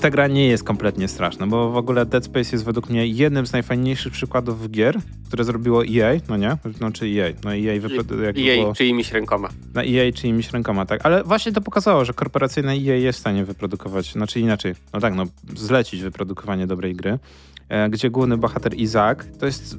ta gra nie jest kompletnie straszna, bo w ogóle Dead Space jest według mnie jednym z najfajniejszych przykładów gier, które zrobiło EA, no nie? No czy EA? No EA, wypro- EA było... czyimiś rękoma. Na EA czyimiś rękoma, tak. Ale właśnie to pokazało, że korporacyjne EA jest w stanie wyprodukować, znaczy inaczej, no tak, no zlecić wyprodukowanie dobrej gry, e, gdzie główny bohater Izak to jest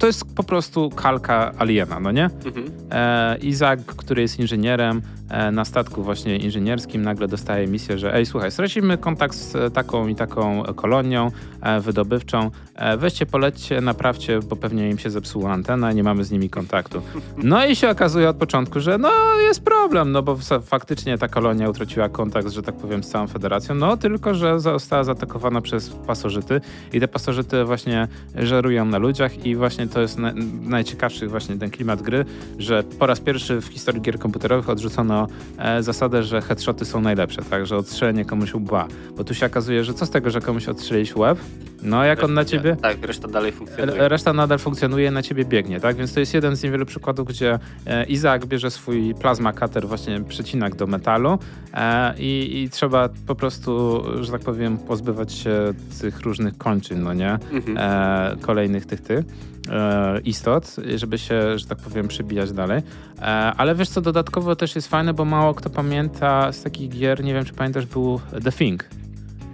to jest po prostu kalka Aliena, no nie? Mhm. E, Izak, który jest inżynierem, na statku właśnie inżynierskim nagle dostaje misję, że ej, słuchaj, stracimy kontakt z taką i taką kolonią e, wydobywczą, e, weźcie, polećcie, naprawcie, bo pewnie im się zepsuła antena, nie mamy z nimi kontaktu. No i się okazuje od początku, że no jest problem, no bo faktycznie ta kolonia utraciła kontakt, że tak powiem, z całą federacją, no tylko, że została zaatakowana przez pasożyty i te pasożyty właśnie żerują na ludziach i właśnie to jest na, najciekawszy właśnie ten klimat gry, że po raz pierwszy w historii gier komputerowych odrzucono e, zasadę, że headshoty są najlepsze, tak, że odstrzelenie komuś łba, bo tu się okazuje, że co z tego, że komuś odstrzelić łeb, No jak on na Reszta nie. ciebie... Tak, reszta dalej funkcjonuje. Reszta nadal funkcjonuje, na ciebie biegnie, tak? Więc to jest jeden z niewielu przykładów, gdzie e, Izaak bierze swój plazma cutter, właśnie przecinak do metalu e, i, i trzeba po prostu, że tak powiem, pozbywać się tych różnych kończyn, no nie? Mhm. E, kolejnych tych tych e, istot, żeby się, że tak powiem, przebijać dalej. E, ale wiesz co, dodatkowo też jest fajne, bo mało kto pamięta z takich gier, nie wiem czy pamiętasz, był The Thing.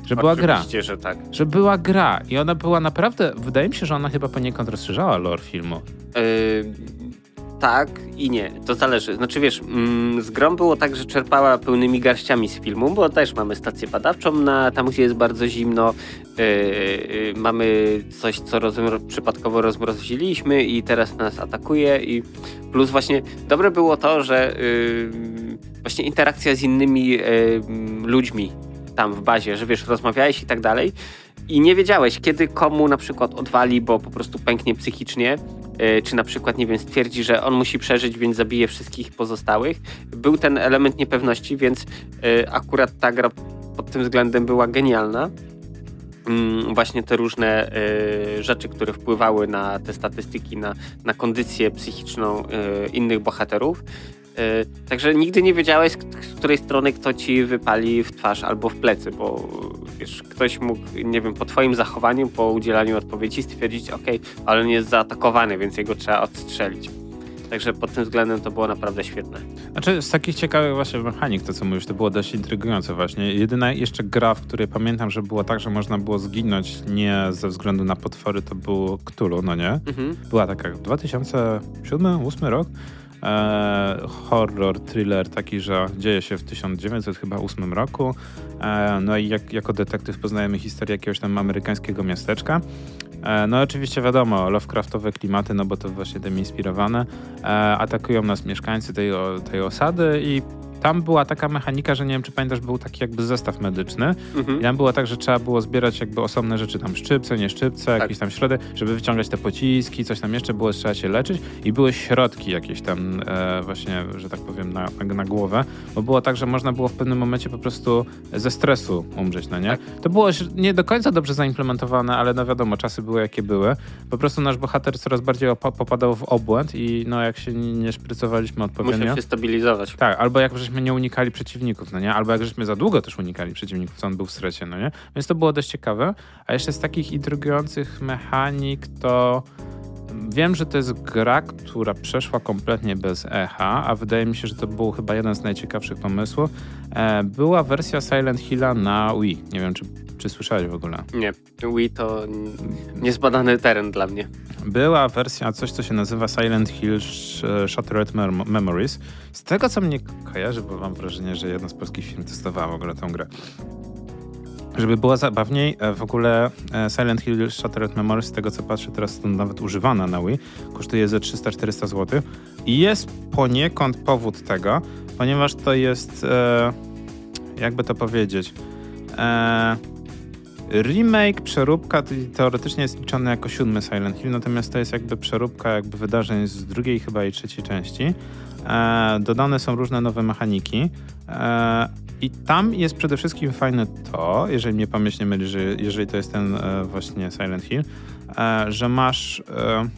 Że była gra Oczywiście, że tak. że była gra i ona była naprawdę, wydaje mi się, że ona chyba poniekąd rozszerzała lore filmu. Yy, tak i nie. To zależy. Znaczy wiesz, mm, z grą było tak, że czerpała pełnymi garściami z filmu, bo też mamy stację badawczą, na, tam gdzie jest bardzo zimno. Yy, yy, mamy coś, co przypadkowo rozmroziliśmy i teraz nas atakuje i plus właśnie dobre było to, że yy, właśnie interakcja z innymi yy, ludźmi tam w bazie, że wiesz, rozmawiałeś i tak dalej i nie wiedziałeś, kiedy komu na przykład odwali, bo po prostu pęknie psychicznie, yy, czy na przykład, nie wiem, stwierdzi, że on musi przeżyć, więc zabije wszystkich pozostałych. Był ten element niepewności, więc yy, akurat ta gra pod tym względem była genialna. Mm, Właśnie te różne y, rzeczy, które wpływały na te statystyki, na, na kondycję psychiczną innych bohaterów. Także nigdy nie wiedziałeś, z której strony kto ci wypali w twarz albo w plecy, bo wiesz, ktoś mógł, nie wiem, po twoim zachowaniu, po udzielaniu odpowiedzi stwierdzić, ok, ale nie jest zaatakowany, więc jego trzeba odstrzelić. Także pod tym względem to było naprawdę świetne. Znaczy z takich ciekawych właśnie mechanik, to co mówisz, to było dość intrygujące właśnie. Jedyna jeszcze gra, w której pamiętam, że było tak, że można było zginąć nie ze względu na potwory, to był Cthulhu, no nie? Mhm. Była taka 2007-2008 rok. E, horror, thriller taki, że dzieje się w 1900 chyba 8 roku. E, no i jak, jako detektyw poznajemy historię jakiegoś tam amerykańskiego miasteczka. E, no oczywiście wiadomo, Lovecraftowe klimaty, no bo to właśnie tym inspirowane. E, atakują nas mieszkańcy tej, o- tej osady i tam była taka mechanika, że nie wiem, czy pamiętasz, był taki jakby zestaw medyczny. Mhm. I tam było tak, że trzeba było zbierać jakby osobne rzeczy, tam szczypce, nie szczypce, Tak. jakieś tam środy, żeby wyciągać te pociski, coś tam jeszcze było, trzeba się leczyć i były środki jakieś tam e, właśnie, że tak powiem, na, na, głowę, bo było tak, że można było w pewnym momencie po prostu ze stresu umrzeć, no nie? Tak. To było nie do końca dobrze zaimplementowane, ale no wiadomo, czasy były jakie były. Po prostu nasz bohater coraz bardziej opa- popadał w obłęd i no jak się nie, nie szprycowaliśmy odpowiednio... Musiał się stabilizować. Tak, albo jak żeśmy nie unikali przeciwników, no nie? Albo jak żeśmy za długo też unikali przeciwników, co on był w strecie, no nie? Więc to było dość ciekawe. A jeszcze z takich intrygujących mechanik to wiem, że to jest gra, która przeszła kompletnie bez echa, a wydaje mi się, że to był chyba jeden z najciekawszych pomysłów. E, była wersja Silent Hilla na Wii. Nie wiem, czy, czy słyszałeś w ogóle. Nie, Wii to niezbadany teren dla mnie. Była wersja, coś co się nazywa Silent Hill Sh- Shattered Mem- Memories. Z tego co mnie kojarzy, bo mam wrażenie, że jedna z polskich firm testowała w ogóle tę grę. Żeby było zabawniej, e, w ogóle e, Silent Hill Shattered Memories, z tego co patrzę, teraz to nawet używana na Wii, kosztuje ze 300-400 zł. I jest poniekąd powód tego, ponieważ to jest, e, jakby to powiedzieć, e, Remake, przeróbka teoretycznie jest liczony jako siódmy Silent Hill, natomiast to jest jakby przeróbka jakby wydarzeń z drugiej chyba i trzeciej części. E, dodane są różne nowe mechaniki e, i tam jest przede wszystkim fajne to, jeżeli mnie pamięć nie myli, że jeżeli to jest ten e, właśnie Silent Hill, e, że masz e,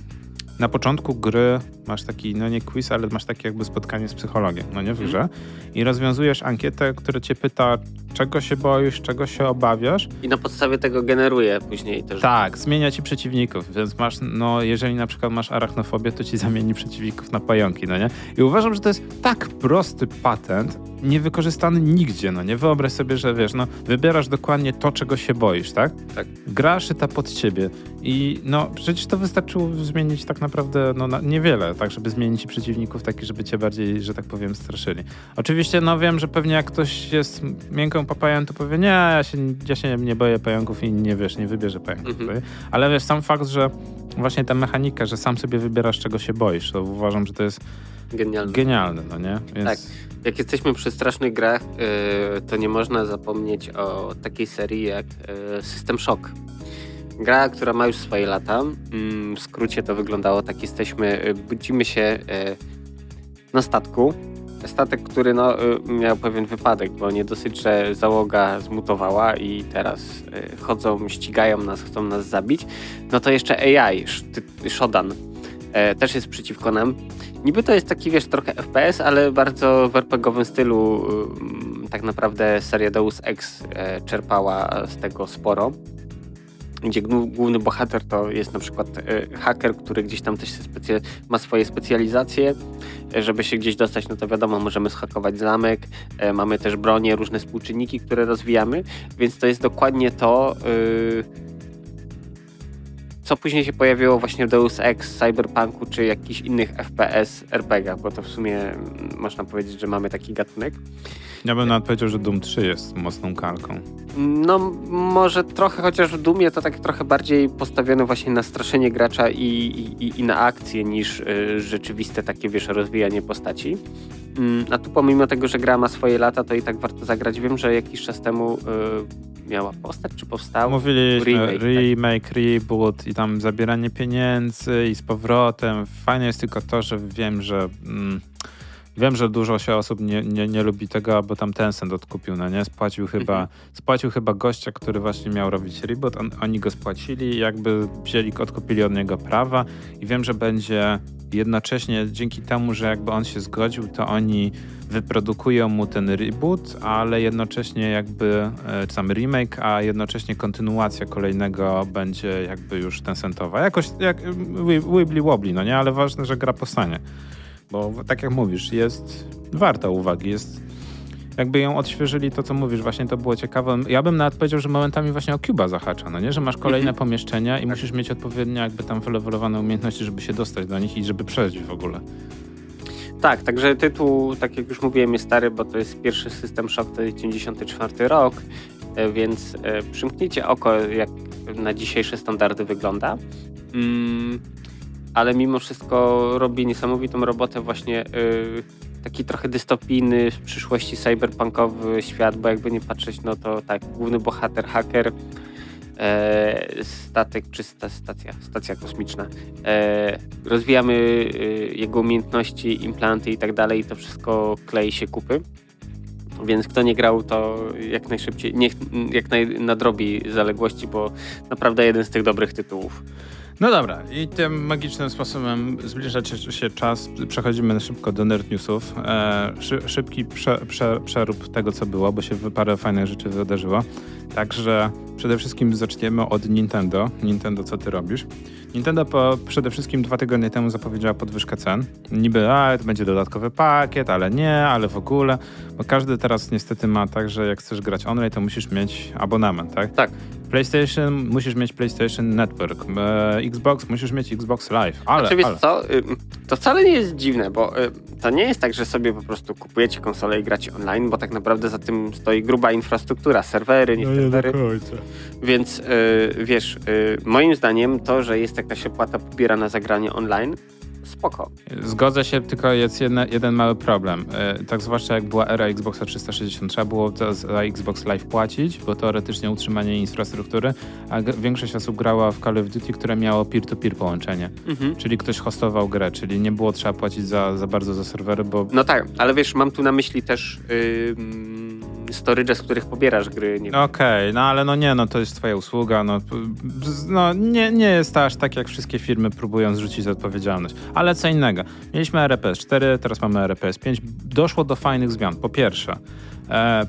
na początku gry masz taki, no nie quiz, ale masz takie jakby spotkanie z psychologiem, no nie w grze i rozwiązujesz ankietę, która cię pyta, czego się boisz, czego się obawiasz I na podstawie tego generuje później też. tak, zmienia ci przeciwników, więc masz, no jeżeli na przykład masz arachnofobię, to ci zamieni przeciwników na pająki, no nie? I uważam, że to jest tak prosty patent, niewykorzystany nigdzie, no nie? Wyobraź sobie, że wiesz, no wybierasz dokładnie to, czego się boisz, tak? Tak. Gra szyta pod ciebie i no przecież to wystarczyło zmienić tak naprawdę, no na, niewiele, tak, żeby zmienić ci przeciwników takich, żeby cię bardziej, że tak powiem, straszyli. Oczywiście, no wiem, że pewnie jak ktoś jest miękką papają, to powie, nie, ja się, ja się nie boję pająków i nie wiesz, nie wybierze pająków. Mhm. Ale wiesz, sam fakt, że właśnie ta mechanika, że sam sobie wybierasz, czego się boisz, to uważam, że to jest Genialne. genialne, no nie? Więc Tak. Jak jesteśmy przy strasznych grach, yy, to nie można zapomnieć o takiej serii jak yy, System Shock. Gra, która ma już swoje lata. Mm, W skrócie to wyglądało tak, jesteśmy, yy, budzimy się yy, na statku statek, który no, y, miał pewien wypadek, bo nie dosyć, że załoga zmutowała i teraz y, chodzą, ścigają nas, chcą nas zabić, no to jeszcze AI, Shodan, e, też jest przeciwko nam. Niby to jest taki, wiesz, trochę FPS, ale bardzo w RPGowym stylu y, tak naprawdę seria Deus Ex e, czerpała z tego sporo gdzie główny bohater to jest na przykład e, haker, który gdzieś tam też ma swoje specjalizacje. E, żeby się gdzieś dostać, no to wiadomo, możemy schakować zamek, e, mamy też bronie, różne współczynniki, które rozwijamy, więc to jest dokładnie to, co później się pojawiło właśnie w Deus Ex, Cyberpunku czy jakichś innych FPS RPG, bo to w sumie mm, można powiedzieć, że mamy taki gatunek. Ja bym nawet powiedział, że Doom 3 jest mocną kalką. No może trochę, chociaż w Doomie to tak trochę bardziej postawione właśnie na straszenie gracza i, i, i na akcję niż y, rzeczywiste takie, wiesz, rozwijanie postaci. Mm, a tu pomimo tego, że gra ma swoje lata, to i tak warto zagrać. Wiem, że jakiś czas temu y, miała postać, czy powstał? Mówiliśmy remake, remake tak. reboot i tam zabieranie pieniędzy i z powrotem. Fajne jest tylko to, że wiem, że... Mm, Wiem, że dużo się osób nie, nie, nie lubi tego, bo tam Tencent odkupił, no nie? Spłacił chyba, mhm. spłacił chyba gościa, który właśnie miał robić reboot, on, oni go spłacili jakby wzięli, odkupili od niego prawa i wiem, że będzie jednocześnie dzięki temu, że jakby on się zgodził, to oni wyprodukują mu ten reboot, ale jednocześnie jakby, e, czy tam remake, a jednocześnie kontynuacja kolejnego będzie jakby już Tencentowa. Jakoś jak Wibbly Wobbly, no nie? Ale ważne, że gra powstanie. Bo tak jak mówisz, jest warta uwagi, jest jakby ją odświeżyli, to co mówisz, właśnie to było ciekawe. Ja bym nawet powiedział, że momentami właśnie o Cuba zahacza, no nie? Że masz kolejne mhm. pomieszczenia i tak. musisz mieć odpowiednio jakby tam wylewelowane umiejętności, żeby się dostać do nich i żeby przejść w ogóle. Tak, także tytuł, tak jak już mówiłem, jest stary, bo to jest pierwszy system Shock, to jest 94 rok, e, więc e, przymknijcie oko, jak na dzisiejsze standardy wygląda. Mm, ale mimo wszystko robi niesamowitą robotę właśnie yy, taki trochę dystopijny w przyszłości cyberpunkowy świat, bo jakby nie patrzeć, no to tak, główny bohater, haker, e, statek czy sta, stacja, stacja kosmiczna. E, rozwijamy e, jego umiejętności, implanty i tak dalej i to wszystko klei się kupy. Więc kto nie grał, to jak najszybciej, niech jak naj, nadrobi zaległości, bo naprawdę jeden z tych dobrych tytułów. No dobra, i tym magicznym sposobem zbliża się czas. Przechodzimy szybko do nerd newsów. E, szybki prze, prze, przerób tego, co było, bo się parę fajnych rzeczy wydarzyło. Także przede wszystkim zaczniemy od Nintendo. Nintendo, co ty robisz? Nintendo po, przede wszystkim dwa tygodnie temu zapowiedziała podwyżkę cen. Niby, a to będzie dodatkowy pakiet, ale nie, ale w ogóle. Bo każdy teraz niestety ma tak, że jak chcesz grać online, to musisz mieć abonament, tak? Tak. PlayStation musisz mieć PlayStation Network, e, Xbox musisz mieć Xbox Live, ale... Znaczy, ale. co, y, to wcale nie jest dziwne, bo y, to nie jest tak, że sobie po prostu kupujecie konsolę i gracie online, bo tak naprawdę za tym stoi gruba infrastruktura, serwery, nie no serwery. Nie Więc y, wiesz, moim zdaniem to, że jest jakaś opłata pobierana za granie online, spoko. Zgodzę się, tylko jest jedna, jeden mały problem. E, tak zwłaszcza jak była era Xboxa 360, trzeba było za, za Xbox Live płacić, bo teoretycznie utrzymanie infrastruktury, a większość osób grała w Call of Duty, które miało peer-to-peer połączenie. Mhm. Czyli ktoś hostował grę, czyli nie było trzeba płacić za, za bardzo za serwery, bo... No tak, ale wiesz, mam tu na myśli też... Yy storage, z których pobierasz gry. Okej, okay, no ale no nie, no to jest twoja usługa, no, no nie, nie jest aż tak, jak wszystkie firmy próbują zrzucić odpowiedzialność. Ale co innego, mieliśmy RPS 4, teraz mamy RPS 5, doszło do fajnych zmian. Po pierwsze,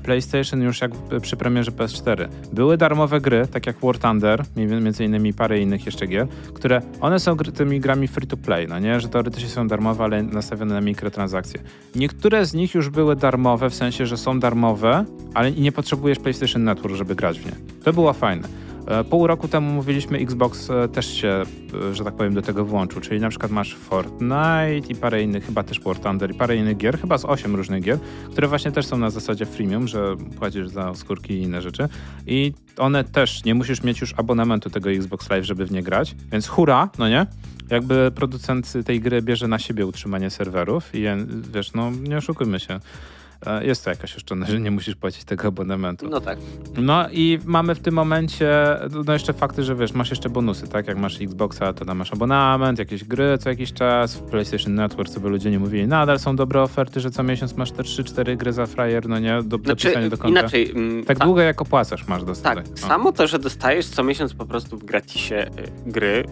PlayStation już jak przy premierze PS4. Były darmowe gry, tak jak War Thunder, między innymi parę innych jeszcze gier, które one są tymi grami free to play, no nie, że teoretycznie są darmowe, ale nastawione na mikrotransakcje. Niektóre z nich już były darmowe, w sensie, że są darmowe, ale nie potrzebujesz PlayStation Network, żeby grać w nie. To było fajne. E, pół roku temu mówiliśmy, Xbox e, też się, e, że tak powiem, do tego włączył, czyli na przykład masz Fortnite i parę innych, chyba też War Thunder i parę innych gier, chyba z osiem różnych gier, które właśnie też są na zasadzie freemium, że płacisz za skórki i inne rzeczy. I one też, nie musisz mieć już abonamentu tego Xbox Live, żeby w nie grać, więc hura, no nie? Jakby producent tej gry bierze na siebie utrzymanie serwerów i wiesz, no nie oszukujmy się jest to jakaś oszczędność, że nie musisz płacić tego abonamentu. No tak. No i mamy w tym momencie, no jeszcze fakty, że wiesz, masz jeszcze bonusy, tak? Jak masz Xboxa, to tam masz abonament, jakieś gry co jakiś czas, w PlayStation Network sobie ludzie nie mówili, nadal są dobre oferty, że co miesiąc masz te 3-4 gry za frajer, no nie, do Znaczy, do konta. inaczej. mm, Tak ta- długo jak opłacasz masz dostać. Tak, O. samo to, że dostajesz co miesiąc po prostu w gratisie y, gry,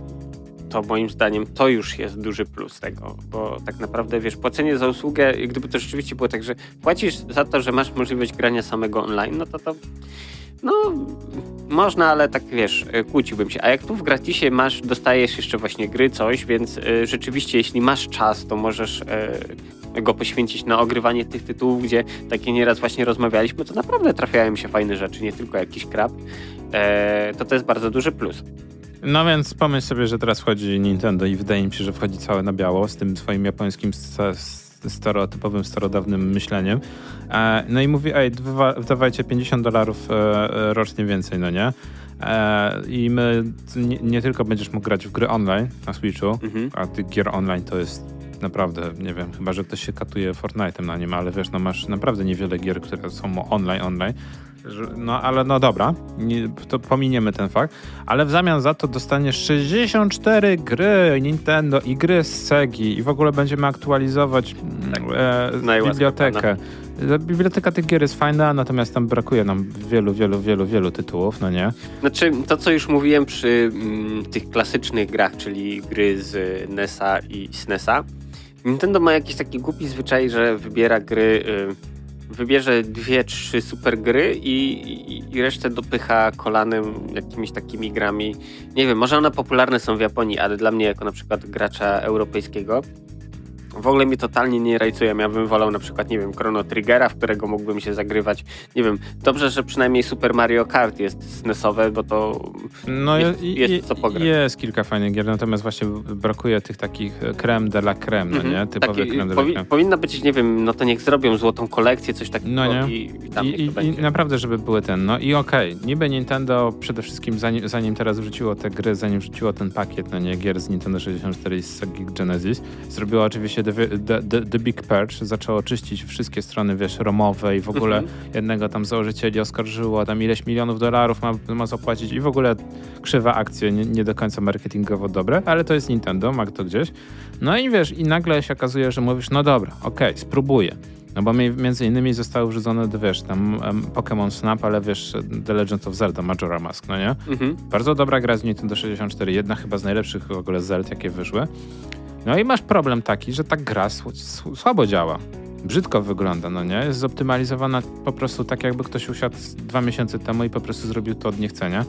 to moim zdaniem to już jest duży plus tego, bo tak naprawdę wiesz, płacenie za usługę, gdyby to rzeczywiście było tak, że płacisz za to, że masz możliwość grania samego online, no to to no można, ale tak wiesz, y, kłóciłbym się. A jak tu w gratisie masz, dostajesz jeszcze właśnie gry, coś, więc y, rzeczywiście jeśli masz czas, to możesz y, go poświęcić na ogrywanie tych tytułów, gdzie takie nieraz właśnie rozmawialiśmy, to naprawdę trafiają się fajne rzeczy, nie tylko jakiś krab. E, to to jest bardzo duży plus. No więc pomyśl sobie, że teraz wchodzi Nintendo i wydaje mi się, że wchodzi całe na biało z tym swoim japońskim stereotypowym, starodawnym myśleniem. E, no i mówi, ej, wydawajcie 50 dolarów e, e, rocznie więcej, no nie? I my nie, nie tylko będziesz mógł grać w gry online na Switchu, Mhm. a tych gier online to jest naprawdę, nie wiem, chyba, że ktoś się katuje Fortnite'em na nim, ale wiesz, no masz naprawdę niewiele gier, które są online, online. No ale no dobra, nie, to pominiemy ten fakt, ale w zamian za to dostaniesz 64 gry Nintendo i gry z Segi i w ogóle będziemy aktualizować mm, Tak. e, bibliotekę. E, Biblioteka tych gier jest fajna, natomiast tam brakuje nam wielu, wielu, wielu, wielu tytułów, no nie? Znaczy, to co już mówiłem przy mm, tych klasycznych grach, czyli gry z NES-a i SNES-a, Nintendo ma jakiś taki głupi zwyczaj, że wybiera gry, y, wybierze dwie, trzy super gry i, i, i resztę dopycha kolanem jakimiś takimi grami. Nie wiem, może one popularne są w Japonii, ale dla mnie jako na przykład gracza europejskiego w ogóle mnie totalnie nie rajcuje. Ja bym wolał na przykład, nie wiem, Chrono Triggera, w którego mógłbym się zagrywać. Nie wiem, dobrze, że przynajmniej Super Mario Kart jest SNESowe, bo to No Jest- jest i- co pograć. Jest kilka fajnych gier, natomiast właśnie brakuje tych takich e, creme de la creme, no Mhm. nie? Typowe Taki, creme de la powi- creme. powinna być, nie wiem, no to niech zrobią złotą kolekcję, coś takiego No nie. i, i tam I, i, I naprawdę, żeby były ten. No i okej, niby Nintendo przede wszystkim, zanim, zanim teraz wrzuciło te gry, zanim wrzuciło ten pakiet, no nie, gier z Nintendo 64 i z Sega Genesis, zrobiło oczywiście The, the, the, the Big Purge, zaczęło czyścić wszystkie strony, wiesz, romowe i w ogóle Mhm. jednego tam założycieli oskarżyło, tam ileś milionów dolarów ma, ma zapłacić i w ogóle krzywa akcje, nie, nie do końca marketingowo dobre, ale to jest Nintendo, ma to gdzieś. No i wiesz, i nagle się okazuje, że mówisz, no dobra, okej, spróbuję. No bo mi- między innymi zostały wrzucone, wiesz, tam em, Pokémon Snap, ale wiesz, The Legend of Zelda, Majora Mask, no nie? Mhm. Bardzo dobra gra z Nintendo 64, jedna chyba z najlepszych w ogóle Zeld, jakie wyszły. No i masz problem taki, że ta gra sł- sł- słabo działa. Brzydko wygląda, no nie? Jest zoptymalizowana po prostu tak, jakby ktoś usiadł dwa miesiące temu i po prostu zrobił to od niechcenia.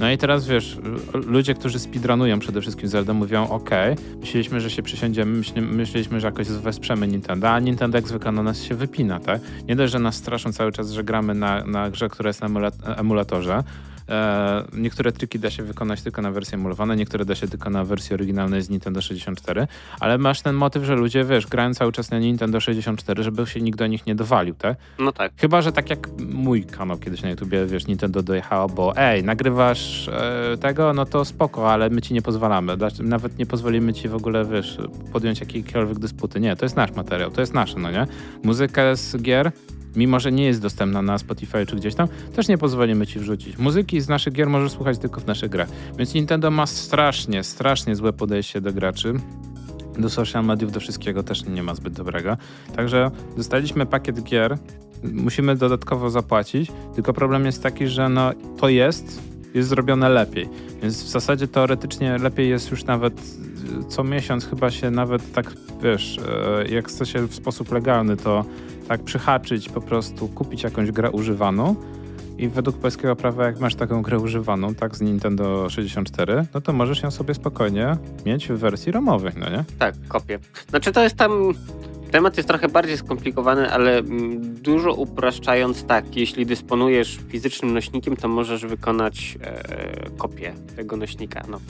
No i teraz wiesz, ludzie, którzy speedrunują przede wszystkim Zelda mówią, ok, myśleliśmy, że się przysiądziemy, myśli, myśleliśmy, że jakoś wesprzemy Nintendo, a Nintendo jak zwykle na nas się wypina, tak? Nie dość, że nas straszą cały czas, że gramy na, na grze, która jest na emula- emulatorze, niektóre triki da się wykonać tylko na wersji emulowanej, niektóre da się tylko na wersji oryginalnej z Nintendo 64, ale masz ten motyw, że ludzie, wiesz, grają cały czas na Nintendo 64, żeby się nikt do nich nie dowalił, tak? No tak. Chyba, że tak jak mój kanał kiedyś na YouTubie, wiesz, Nintendo dojechało, bo ej, nagrywasz e, tego, no to spoko, ale my ci nie pozwalamy. Nawet nie pozwolimy ci w ogóle, wiesz, podjąć jakiejkolwiek dysputy. Nie, to jest nasz materiał, to jest nasze, no nie? Muzykę z gier, mimo że nie jest dostępna na Spotify czy gdzieś tam, też nie pozwolimy ci wrzucić. Muzyki z naszych gier możesz słuchać tylko w naszych grach. Więc Nintendo ma strasznie, strasznie złe podejście do graczy. Do social mediów, do wszystkiego też nie ma zbyt dobrego. Także dostaliśmy pakiet gier, musimy dodatkowo zapłacić, tylko problem jest taki, że no, to jest, jest zrobione lepiej. Więc w zasadzie teoretycznie lepiej jest już nawet co miesiąc chyba się nawet tak, wiesz, e, jak chce się w sposób legalny, to tak przyhaczyć, po prostu kupić jakąś grę używaną i według polskiego prawa, jak masz taką grę używaną, tak, z Nintendo 64, no to możesz ją sobie spokojnie mieć w wersji romowej, no nie? Tak, kopię. Znaczy to jest tam. Temat jest trochę bardziej skomplikowany, ale mm, dużo upraszczając tak, jeśli dysponujesz fizycznym nośnikiem, to możesz wykonać e, kopię tego nośnika. No.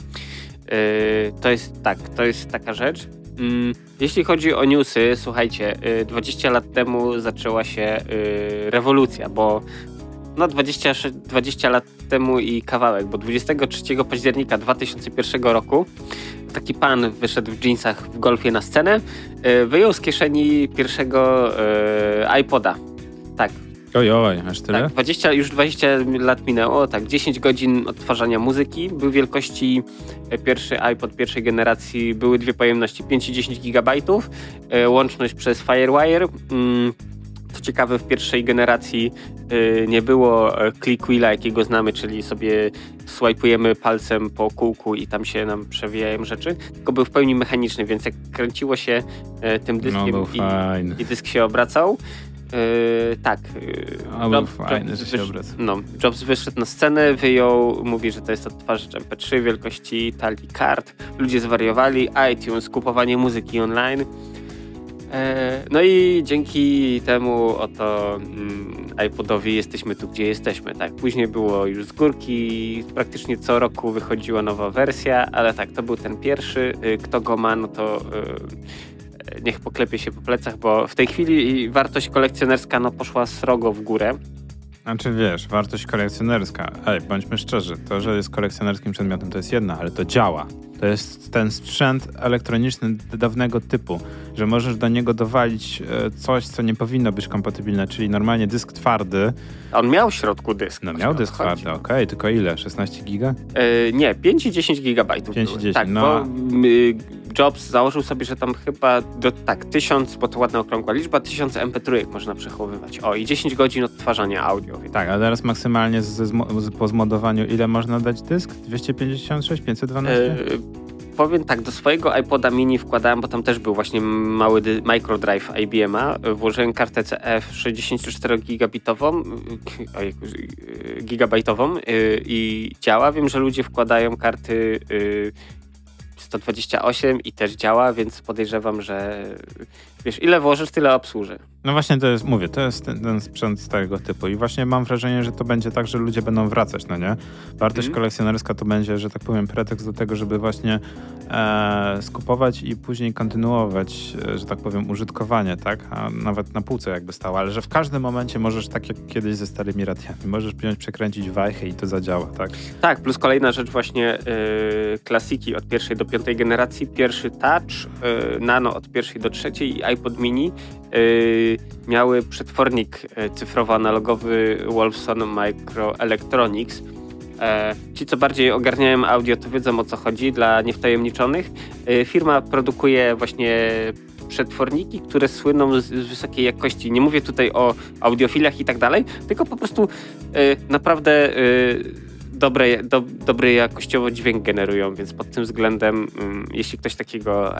E, to jest tak, to jest taka rzecz. Mm, jeśli chodzi o newsy, słuchajcie, e, 20 lat temu zaczęła się e, rewolucja, bo no 20, 20 lat temu i kawałek, bo 23 października 2001 roku taki pan wyszedł w jeansach w golfie na scenę, e, wyjął z kieszeni pierwszego iPoda. Tak, Aż tyle? tak 20, już 20 lat minęło, tak, 10 godzin odtwarzania muzyki. Był wielkości e, pierwszy iPod pierwszej generacji, były dwie pojemności 5 i 10 gigabajtów, e, łączność przez Firewire. Mm, Co ciekawe, w pierwszej generacji e, nie było click wheela, jakiego znamy, czyli sobie swajpujemy palcem po kółku i tam się nam przewijają rzeczy, tylko był w pełni mechaniczny, więc jak kręciło się tym No, dyskiem był i, i dysk się obracał, e, tak. e, A, Job- fajny, Job- że się wysz-. No, Jobs wyszedł na scenę, wyjął, mówi, że to jest odtwarzacz MP3 wielkości talii kart. Ludzie zwariowali, iTunes, kupowanie muzyki online. E, No i dzięki temu oto mm, iPodowi jesteśmy tu, gdzie jesteśmy. Tak, później było już z górki, praktycznie co roku wychodziła nowa wersja, ale tak, to był ten pierwszy. Y, Kto go ma, no to niech poklepie się po plecach, bo w tej chwili wartość kolekcjonerska no, poszła srogo w górę. Znaczy wiesz, wartość kolekcjonerska. Ej, bądźmy szczerzy, to, że jest kolekcjonerskim przedmiotem to jest jedna, ale to działa. To jest ten sprzęt elektroniczny dawnego typu, że możesz do niego dowalić e, coś, co nie powinno być kompatybilne, czyli normalnie dysk twardy. On miał w środku dysk. No miał dysk twardy, okej, tylko ile? 16 giga? E, nie, 5 i 10 gigabajtów. 5 i były. 10, tak, no. bo y, Jobs założył sobie, że tam chyba do, tak, 1000, bo to ładna okrągła liczba, 1000 MP3 można przechowywać. O, i 10 godzin odtwarzania audio. Więc Tak, a teraz maksymalnie z, z, po zmodowaniu ile można dać dysk? 256, 512? E, powiem tak, do swojego iPoda mini wkładałem, bo tam też był właśnie mały microdrive IBM-a. Włożyłem kartę CF 64-gigabitową, ojejku, y, gigabajtową y, i działa. Wiem, że ludzie wkładają karty y, 128 i też działa, więc podejrzewam, że wiesz, ile włożysz, tyle obsłuży. No właśnie to jest, mówię, to jest ten, ten sprzęt z tego typu i właśnie mam wrażenie, że to będzie tak, że ludzie będą wracać, no nie? Wartość Mhm. kolekcjonerska to będzie, że tak powiem, pretekst do tego, żeby właśnie e, skupować i później kontynuować, e, że tak powiem, użytkowanie, tak? A nawet na półce jakby stało, ale że w każdym momencie możesz, tak jak kiedyś ze starymi radiami, możesz wziąć, przekręcić wajchę i to zadziała, tak? Tak, plus kolejna rzecz właśnie y, klasiki od pierwszej do piątej generacji. Pierwszy Touch, y, Nano od pierwszej do trzeciej i iPod Mini y, miały przetwornik y, cyfrowo-analogowy Wolfson Microelectronics. E, Ci, co bardziej ogarniają audio, to wiedzą o co chodzi dla niewtajemniczonych. Y, Firma produkuje właśnie przetworniki, które słyną z, wysokiej jakości. Nie mówię tutaj o audiofilach i tak dalej, tylko po prostu naprawdę dobre, do, dobry jakościowo dźwięk generują, więc pod tym względem, ym, jeśli ktoś takiego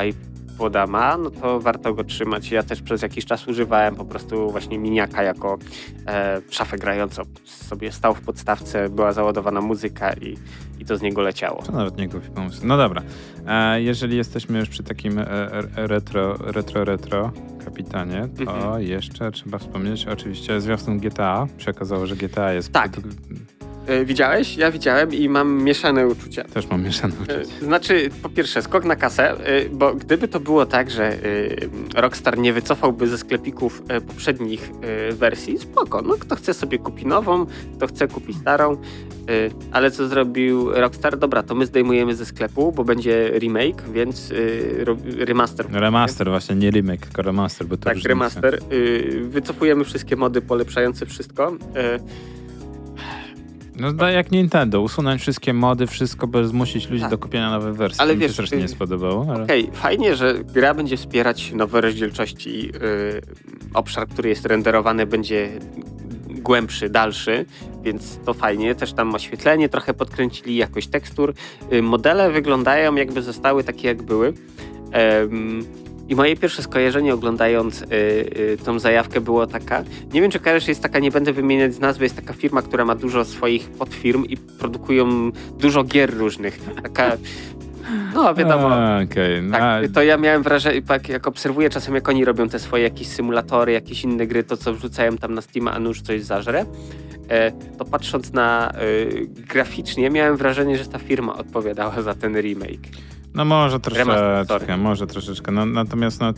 iPoda ma, no to warto go trzymać. Ja też przez jakiś czas używałem po prostu właśnie miniaka jako e, szafę grającą. Sobie stał w podstawce, była załadowana muzyka i, i to z niego leciało. To nawet nie głupi pomysł. No dobra, e, jeżeli jesteśmy już przy takim e, retro, retro, retro kapitanie, to Mhm. jeszcze trzeba wspomnieć oczywiście zwiastun GTA. Się okazało, że GTA jest... Tak. Widziałeś? Ja widziałem i mam mieszane uczucia. Też mam mieszane E, uczucia. Znaczy, po pierwsze, skok na kasę, e, bo gdyby to było tak, że e, Rockstar nie wycofałby ze sklepików e, poprzednich e, wersji, spoko. No, kto chce sobie kupi nową, kto chce kupi starą, e, ale co zrobił Rockstar? Dobra, to my zdejmujemy ze sklepu, bo będzie remake, więc e, remaster. Remaster właśnie, nie remake, tylko remaster, bo to Tak, remaster. E, Wycofujemy wszystkie mody polepszające wszystko. No da jak Nintendo, usunąć wszystkie mody, wszystko, by zmusić ludzi Tak. do kupienia nowej wersji. Ale Mi wiesz, to też nie y- spodobało, ale... Okej, fajnie, że gra będzie wspierać nowe rozdzielczości. Yy, obszar, który jest renderowany, będzie głębszy, dalszy, więc to fajnie. Też tam oświetlenie trochę podkręcili, jakość tekstur. Yy, modele wyglądają jakby zostały takie, jak były. Em, I moje pierwsze skojarzenie oglądając y, y, tą zajawkę było taka, nie wiem czy kojarzysz, jest taka, nie będę wymieniać z nazwy, jest taka firma, która ma dużo swoich podfirm i produkują dużo gier różnych. Taka, no wiadomo, A, Okej, no, tak, to ja miałem wrażenie, tak jak obserwuję czasem, jak oni robią te swoje jakieś symulatory, jakieś inne gry, to co wrzucają tam na Steam, a nuż coś zażre, e, to patrząc na e, graficznie, miałem wrażenie, że ta firma odpowiadała za ten remake. No może troszeczkę, może troszeczkę. No, natomiast no,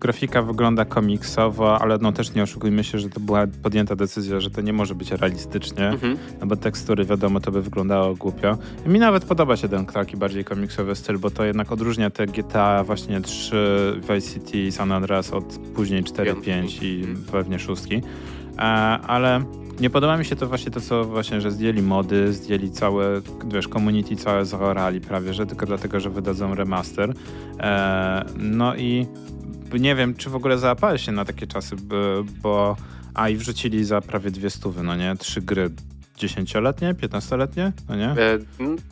grafika wygląda komiksowo, ale no też nie oszukujmy się, że to była podjęta decyzja, że to nie może być realistycznie, Mhm. no bo tekstury wiadomo, to by wyglądało głupio. I mi nawet podoba się ten taki bardziej komiksowy styl, bo to jednak odróżnia te GTA właśnie 3, Vice City i San Andreas od później 4, Piątki. 5 i Mhm. pewnie szóstki. E, ale nie podoba mi się to właśnie to, co właśnie, że zdjęli mody, zdjęli całe, wiesz, community całe zaorali prawie, że tylko dlatego, że wydadzą remaster. E, no i nie wiem, czy w ogóle załapałeś się na takie czasy, bo a i wrzucili za prawie dwie stówy, no nie? Trzy gry dziesięcioletnie, piętnastoletnie, no nie? E,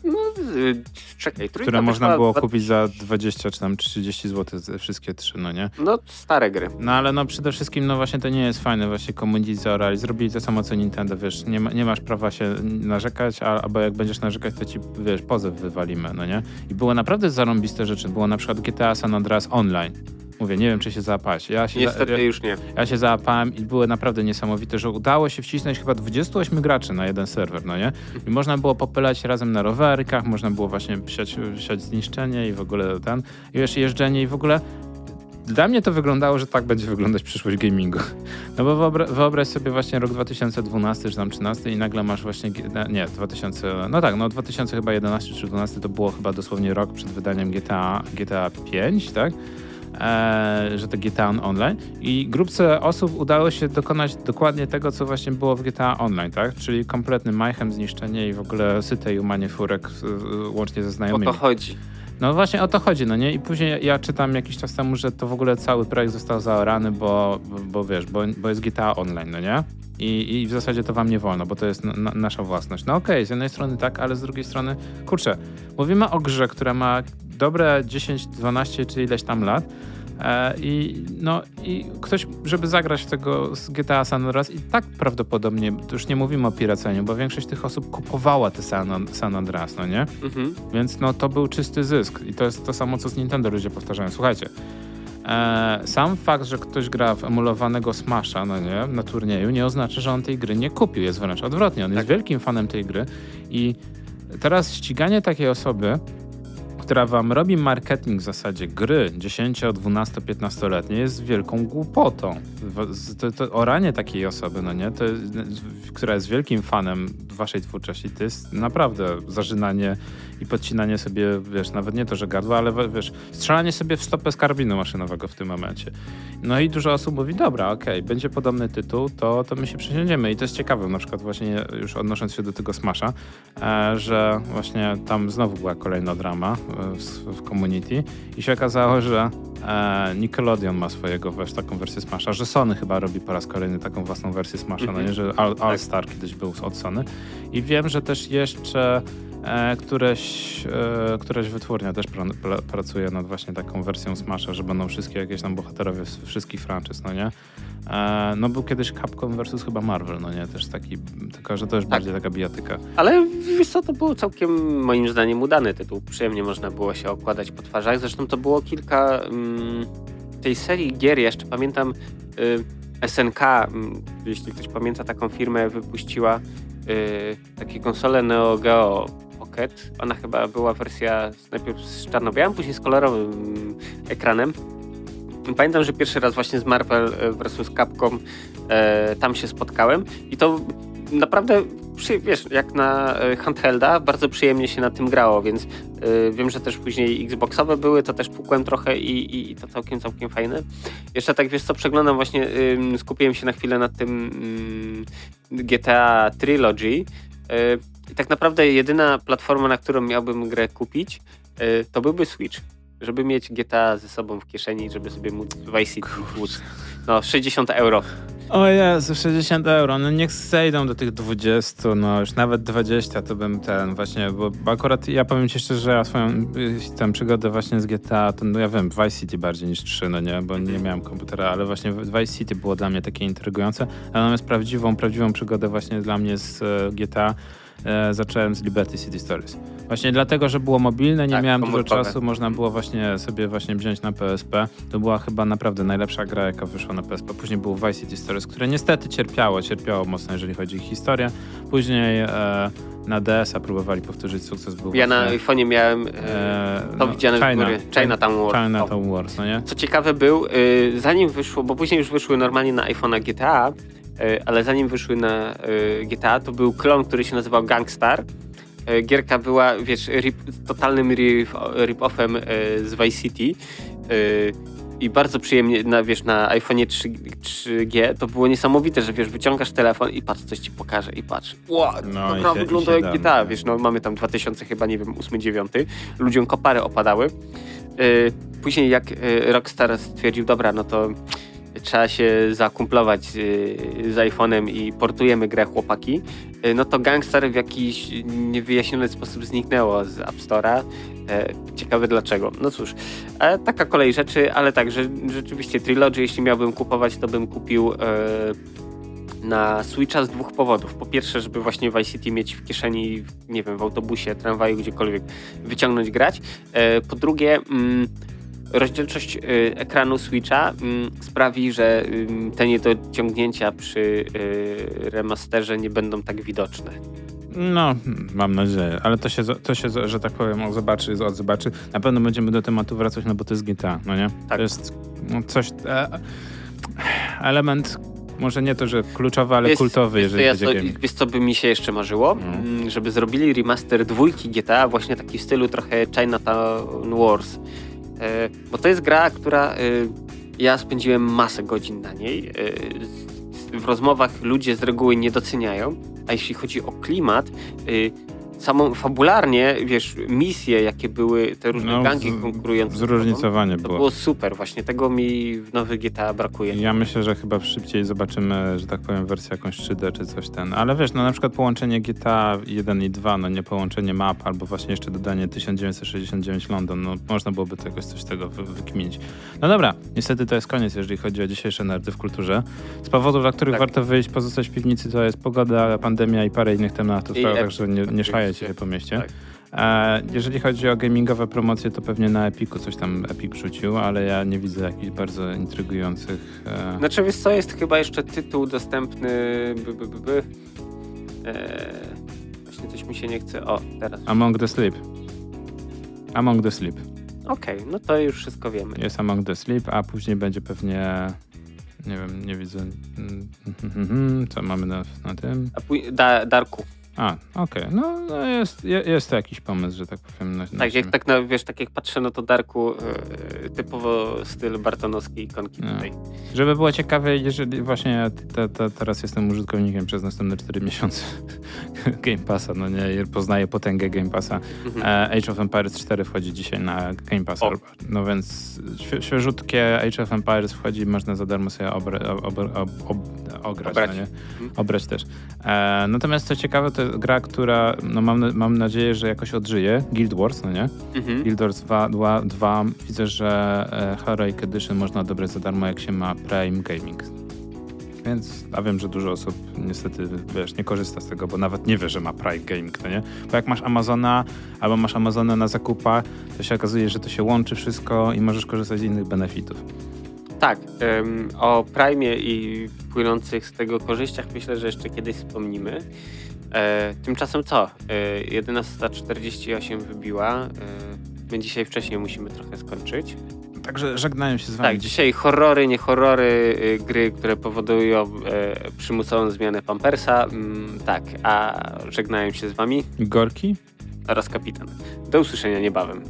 no, y, czekaj, trójka Które można było dwa- kupić za 20 czy tam 30 zł wszystkie trzy, no nie? No, stare gry. No ale no przede wszystkim, no właśnie to nie jest fajne, właśnie community zaorali, zrobili to samo co Nintendo, wiesz, nie, ma, nie masz prawa się narzekać, a, albo jak będziesz narzekać, to ci, wiesz, pozew wywalimy, no nie? I było naprawdę zarąbiste rzeczy, było na przykład GTA San Andreas Online. Mówię, nie wiem, czy się załapałeś. Ja się, za, Niestety ja, już nie. ja się załapałem i były naprawdę niesamowite, że udało się wcisnąć chyba 28 graczy na jeden serwer, no nie? I można było popylać razem na rowerkach, można było właśnie siać, siać zniszczenie i w ogóle ten, i wiesz, jeżdżenie i w ogóle dla mnie to wyglądało, że tak będzie wyglądać przyszłość gamingu. No bo wyobra- wyobraź sobie właśnie rok 2012 czy tam 13 i nagle masz właśnie, nie, 2000, no tak, no 2000 chyba 11 czy 12 to było chyba dosłownie rok przed wydaniem GTA, GTA 5, tak? E, że to GTA Online i grupce osób udało się dokonać dokładnie tego, co właśnie było w GTA Online, tak? Czyli kompletny majchem, zniszczenie i w ogóle syte i umanie furek łącznie ze O znajomymi. to chodzi. No właśnie o to chodzi, no nie? I później ja czytam jakiś czas temu, że to w ogóle cały projekt został zaorany, bo, bo, bo wiesz, bo, bo jest GTA Online, no nie? I, I w zasadzie to wam nie wolno, bo to jest na, na, nasza własność. No okej, z jednej strony tak, ale z drugiej strony, kurczę, mówimy o grze, która ma dobre 10, 12 czy ileś tam lat, E, I, no, I ktoś, żeby zagrać w tego z GTA San Andreas i tak prawdopodobnie, już nie mówimy o piraceniu, bo większość tych osób kupowała te San, San Andreas, no nie? Mhm. Więc no to był czysty zysk. I to jest to samo, co z Nintendo ludzie powtarzają. Słuchajcie, e, sam fakt, że ktoś gra w emulowanego Smasha, no nie, na turnieju, nie oznacza, że on tej gry nie kupił. Jest wręcz odwrotnie. On jest Tak. wielkim fanem tej gry i teraz ściganie takiej osoby, która wam robi marketing w zasadzie gry 10, 12, 15-letniej jest wielką głupotą. To, to oranie takiej osoby, no nie, to która jest wielkim fanem waszej twórczości, to jest naprawdę zażynanie i podcinanie sobie, wiesz, nawet nie to, że gardła, ale wiesz, strzelanie sobie w stopę z karbinu maszynowego w tym momencie. No i dużo osób mówi, dobra, okej, będzie podobny tytuł, to, to my się przesiądziemy. I to jest ciekawe, na przykład właśnie już odnosząc się do tego Smasha, e, że właśnie tam znowu była kolejna drama e, w, w community i się okazało, że e, Nickelodeon ma swojego wiesz, taką wersję Smasha, że Sony chyba robi po raz kolejny taką własną wersję Smasha, no Mhm. nie, że All, All Star kiedyś był od Sony i wiem, że też jeszcze e, któreś, e, któreś wytwórnia też pra, pra, pracuje nad właśnie taką wersją Smasha, że będą wszystkie jakieś tam bohaterowie z wszystkich franczyz, no nie? E, no był kiedyś Capcom versus chyba Marvel, no nie? Też taki, tylko że to już Tak. bardziej taka bijatyka. Ale wiesz co, to był całkiem moim zdaniem udany tytuł. Przyjemnie można było się okładać po twarzach. Zresztą to było kilka mm, tej serii gier. Ja jeszcze pamiętam y, SNK, mm, jeśli ktoś pamięta taką firmę, wypuściła y, takie konsole Neo Geo Pocket. Ona chyba była wersja najpierw z czarno-białym, później z kolorowym mm, ekranem. Pamiętam, że pierwszy raz właśnie z Marvel e, vs. Capcom e, tam się spotkałem i to naprawdę, przy, wiesz, jak na e, handhelda, bardzo przyjemnie się na tym grało, więc e, wiem, że też później Xboxowe były, to też pukłem trochę i, i, i to całkiem, całkiem fajne. Jeszcze tak, wiesz co, przeglądam właśnie, ym, skupiłem się na chwilę nad tym ym, GTA Trilogy i tak naprawdę jedyna platforma, na którą miałbym grę kupić, e, to byłby Switch. Żeby mieć GTA ze sobą w kieszeni, żeby sobie móc Vice City. No, 60 euro. O Jezu, 60 euro, no niech zejdą do tych 20, no już nawet 20 to bym ten właśnie, bo, bo akurat ja powiem ci szczerze, że ja swoją y, tam przygodę właśnie z GTA, to no ja wiem, Vice City bardziej niż 3, no nie, bo nie miałem komputera, ale właśnie Vice City było dla mnie takie intrygujące, natomiast prawdziwą, prawdziwą przygodę właśnie dla mnie z e, GTA e, zacząłem z Liberty City Stories. Właśnie dlatego, że było mobilne, nie Tak, miałem dużo czasu, można było właśnie sobie właśnie wziąć na PSP. To była chyba naprawdę najlepsza gra, jaka wyszła na PSP. Później był Vice City Stories, które niestety cierpiało, cierpiało mocno, jeżeli chodzi o historię. Później e, na DS-a próbowali powtórzyć sukces. Był Ja na właśnie, iPhone'ie miałem e, e, to no, widziane China, w góry. Chinatown Wars. Chinatown Wars, no nie? Co ciekawe był, y, zanim wyszło, bo później już wyszły normalnie na iPhone'a GTA, ale zanim wyszły na y, GTA, to był klon, który się nazywał Gangstar. Y, Gierka była, wiesz, rip, totalnym rip, rip-offem z Vice City. I bardzo przyjemnie, na, wiesz, na iPhone'ie 3, 3G to było niesamowite, że wiesz, wyciągasz telefon i patrz, coś ci pokaże i patrz. Wow, No naprawdę się- wygląda jak GTA, no. wiesz, no mamy tam 2000 chyba, nie wiem, 8-9. Ludziom kopary opadały. Później jak Rockstar stwierdził, dobra, no to trzeba się zakumplować z, z iPhone'em i portujemy grę chłopaki, y, no to Gangstar w jakiś niewyjaśniony sposób zniknęło z App Store'a. E, Ciekawe dlaczego. No cóż, taka kolej rzeczy, ale tak, że rzeczywiście Trilogy, jeśli miałbym kupować, to bym kupił e, na Switcha z dwóch powodów. Po pierwsze, żeby właśnie Vice City mieć w kieszeni, nie wiem, w autobusie, tramwaju, gdziekolwiek wyciągnąć, grać. E, Po drugie, mm, rozdzielczość y, ekranu Switcha mm, sprawi, że te niedociągnięcia przy y, remasterze nie będą tak widoczne. No, mam nadzieję, ale to się, to się że tak powiem, zobaczy, zobaczy. Na pewno będziemy do tematu wracać, no bo to jest GTA, no nie? Tak. To jest no, coś, e, element, może nie to, że kluczowy, ale Wiesz- kultowy, jeżeli ja chodzi o wiesz, co by mi się jeszcze marzyło? No. Mm, Żeby zrobili remaster dwójki GTA, właśnie taki w stylu trochę Chinatown Wars. E, Bo to jest gra, która e, ja spędziłem masę godzin na niej. E, W rozmowach ludzie z reguły nie doceniają, a jeśli chodzi o klimat, samą fabularnie, wiesz, misje, jakie były, te różne No, gangi konkurujące. Zróżnicowanie To było. było super, właśnie tego mi w nowych GTA brakuje. Ja myślę, że chyba szybciej zobaczymy, że tak powiem, wersję jakąś 3D czy coś ten. Ale wiesz, no na przykład połączenie GTA 1 i 2, no nie połączenie map, albo właśnie jeszcze dodanie 1969 London, no można byłoby to jakoś coś z tego wy- wykminić. No dobra, niestety to jest koniec, jeżeli chodzi o dzisiejsze nerdy w kulturze. Z powodów, dla których Tak. warto wyjść, pozostać w piwnicy, to jest pogoda, pandemia i parę innych tematów, I tak, także nie, nie szlajecie się po mieście. Tak. E, jeżeli chodzi o gamingowe promocje, to pewnie na Epiku coś tam Epic wrzucił, ale ja nie widzę jakichś bardzo intrygujących... E, Znaczy, wiesz co, jest chyba jeszcze tytuł dostępny. By, by, by, by. Eee, właśnie coś mi się nie chce. O, teraz. Among the Sleep. Among the Sleep. Okej, no to już wszystko wiemy. Jest Among the Sleep, a później będzie pewnie... Nie wiem, nie widzę. Mm, Co mamy na, na tym? Da, Darku. A, okej. No, no jest, je- jest to jakiś pomysł, że tak powiem. Na, na Tak, jak tak na, wiesz, tak jak patrzę, no to Darku e, typowo styl bartonowskiej ikonki No. tutaj. Żeby było ciekawe, jeżeli właśnie ja te, te, teraz jestem użytkownikiem przez następne 4 miesiące Game Passa, no nie, poznaję potęgę Game Passa. Mhm. E, Age of Empires 4 wchodzi dzisiaj na Game Pass. O. No więc świe, świeżutkie Age of Empires wchodzi, można za darmo sobie obra, ob, ob, ob, ograć, Obrać. No nie? Mhm. Obrać też. E, natomiast co ciekawe, to jest gra, która, no mam, mam nadzieję, że jakoś odżyje. Guild Wars, no nie? Mhm. Guild Wars 2, 2, 2 widzę, że e, Heroic Edition można odebrać za darmo, jak się ma Prime Gaming. Więc, a wiem, że dużo osób niestety, wiesz, nie korzysta z tego, bo nawet nie wie, że ma Prime Gaming, no nie? Bo jak masz Amazona, albo masz Amazona na zakupach, to się okazuje, że to się łączy wszystko i możesz korzystać z innych benefitów. Tak, o Prime i płynących z tego korzyściach myślę, że jeszcze kiedyś wspomnimy. E, tymczasem co? E, 11.48 wybiła. E, my dzisiaj wcześniej musimy trochę skończyć. Także żegnają się z wami. Tak, dzisiaj horrory, nie horrory, y, gry, które powodują e, przymusową zmianę Pampersa. Mm, tak, a żegnają się z wami Gorki? oraz kapitan. Do usłyszenia niebawem.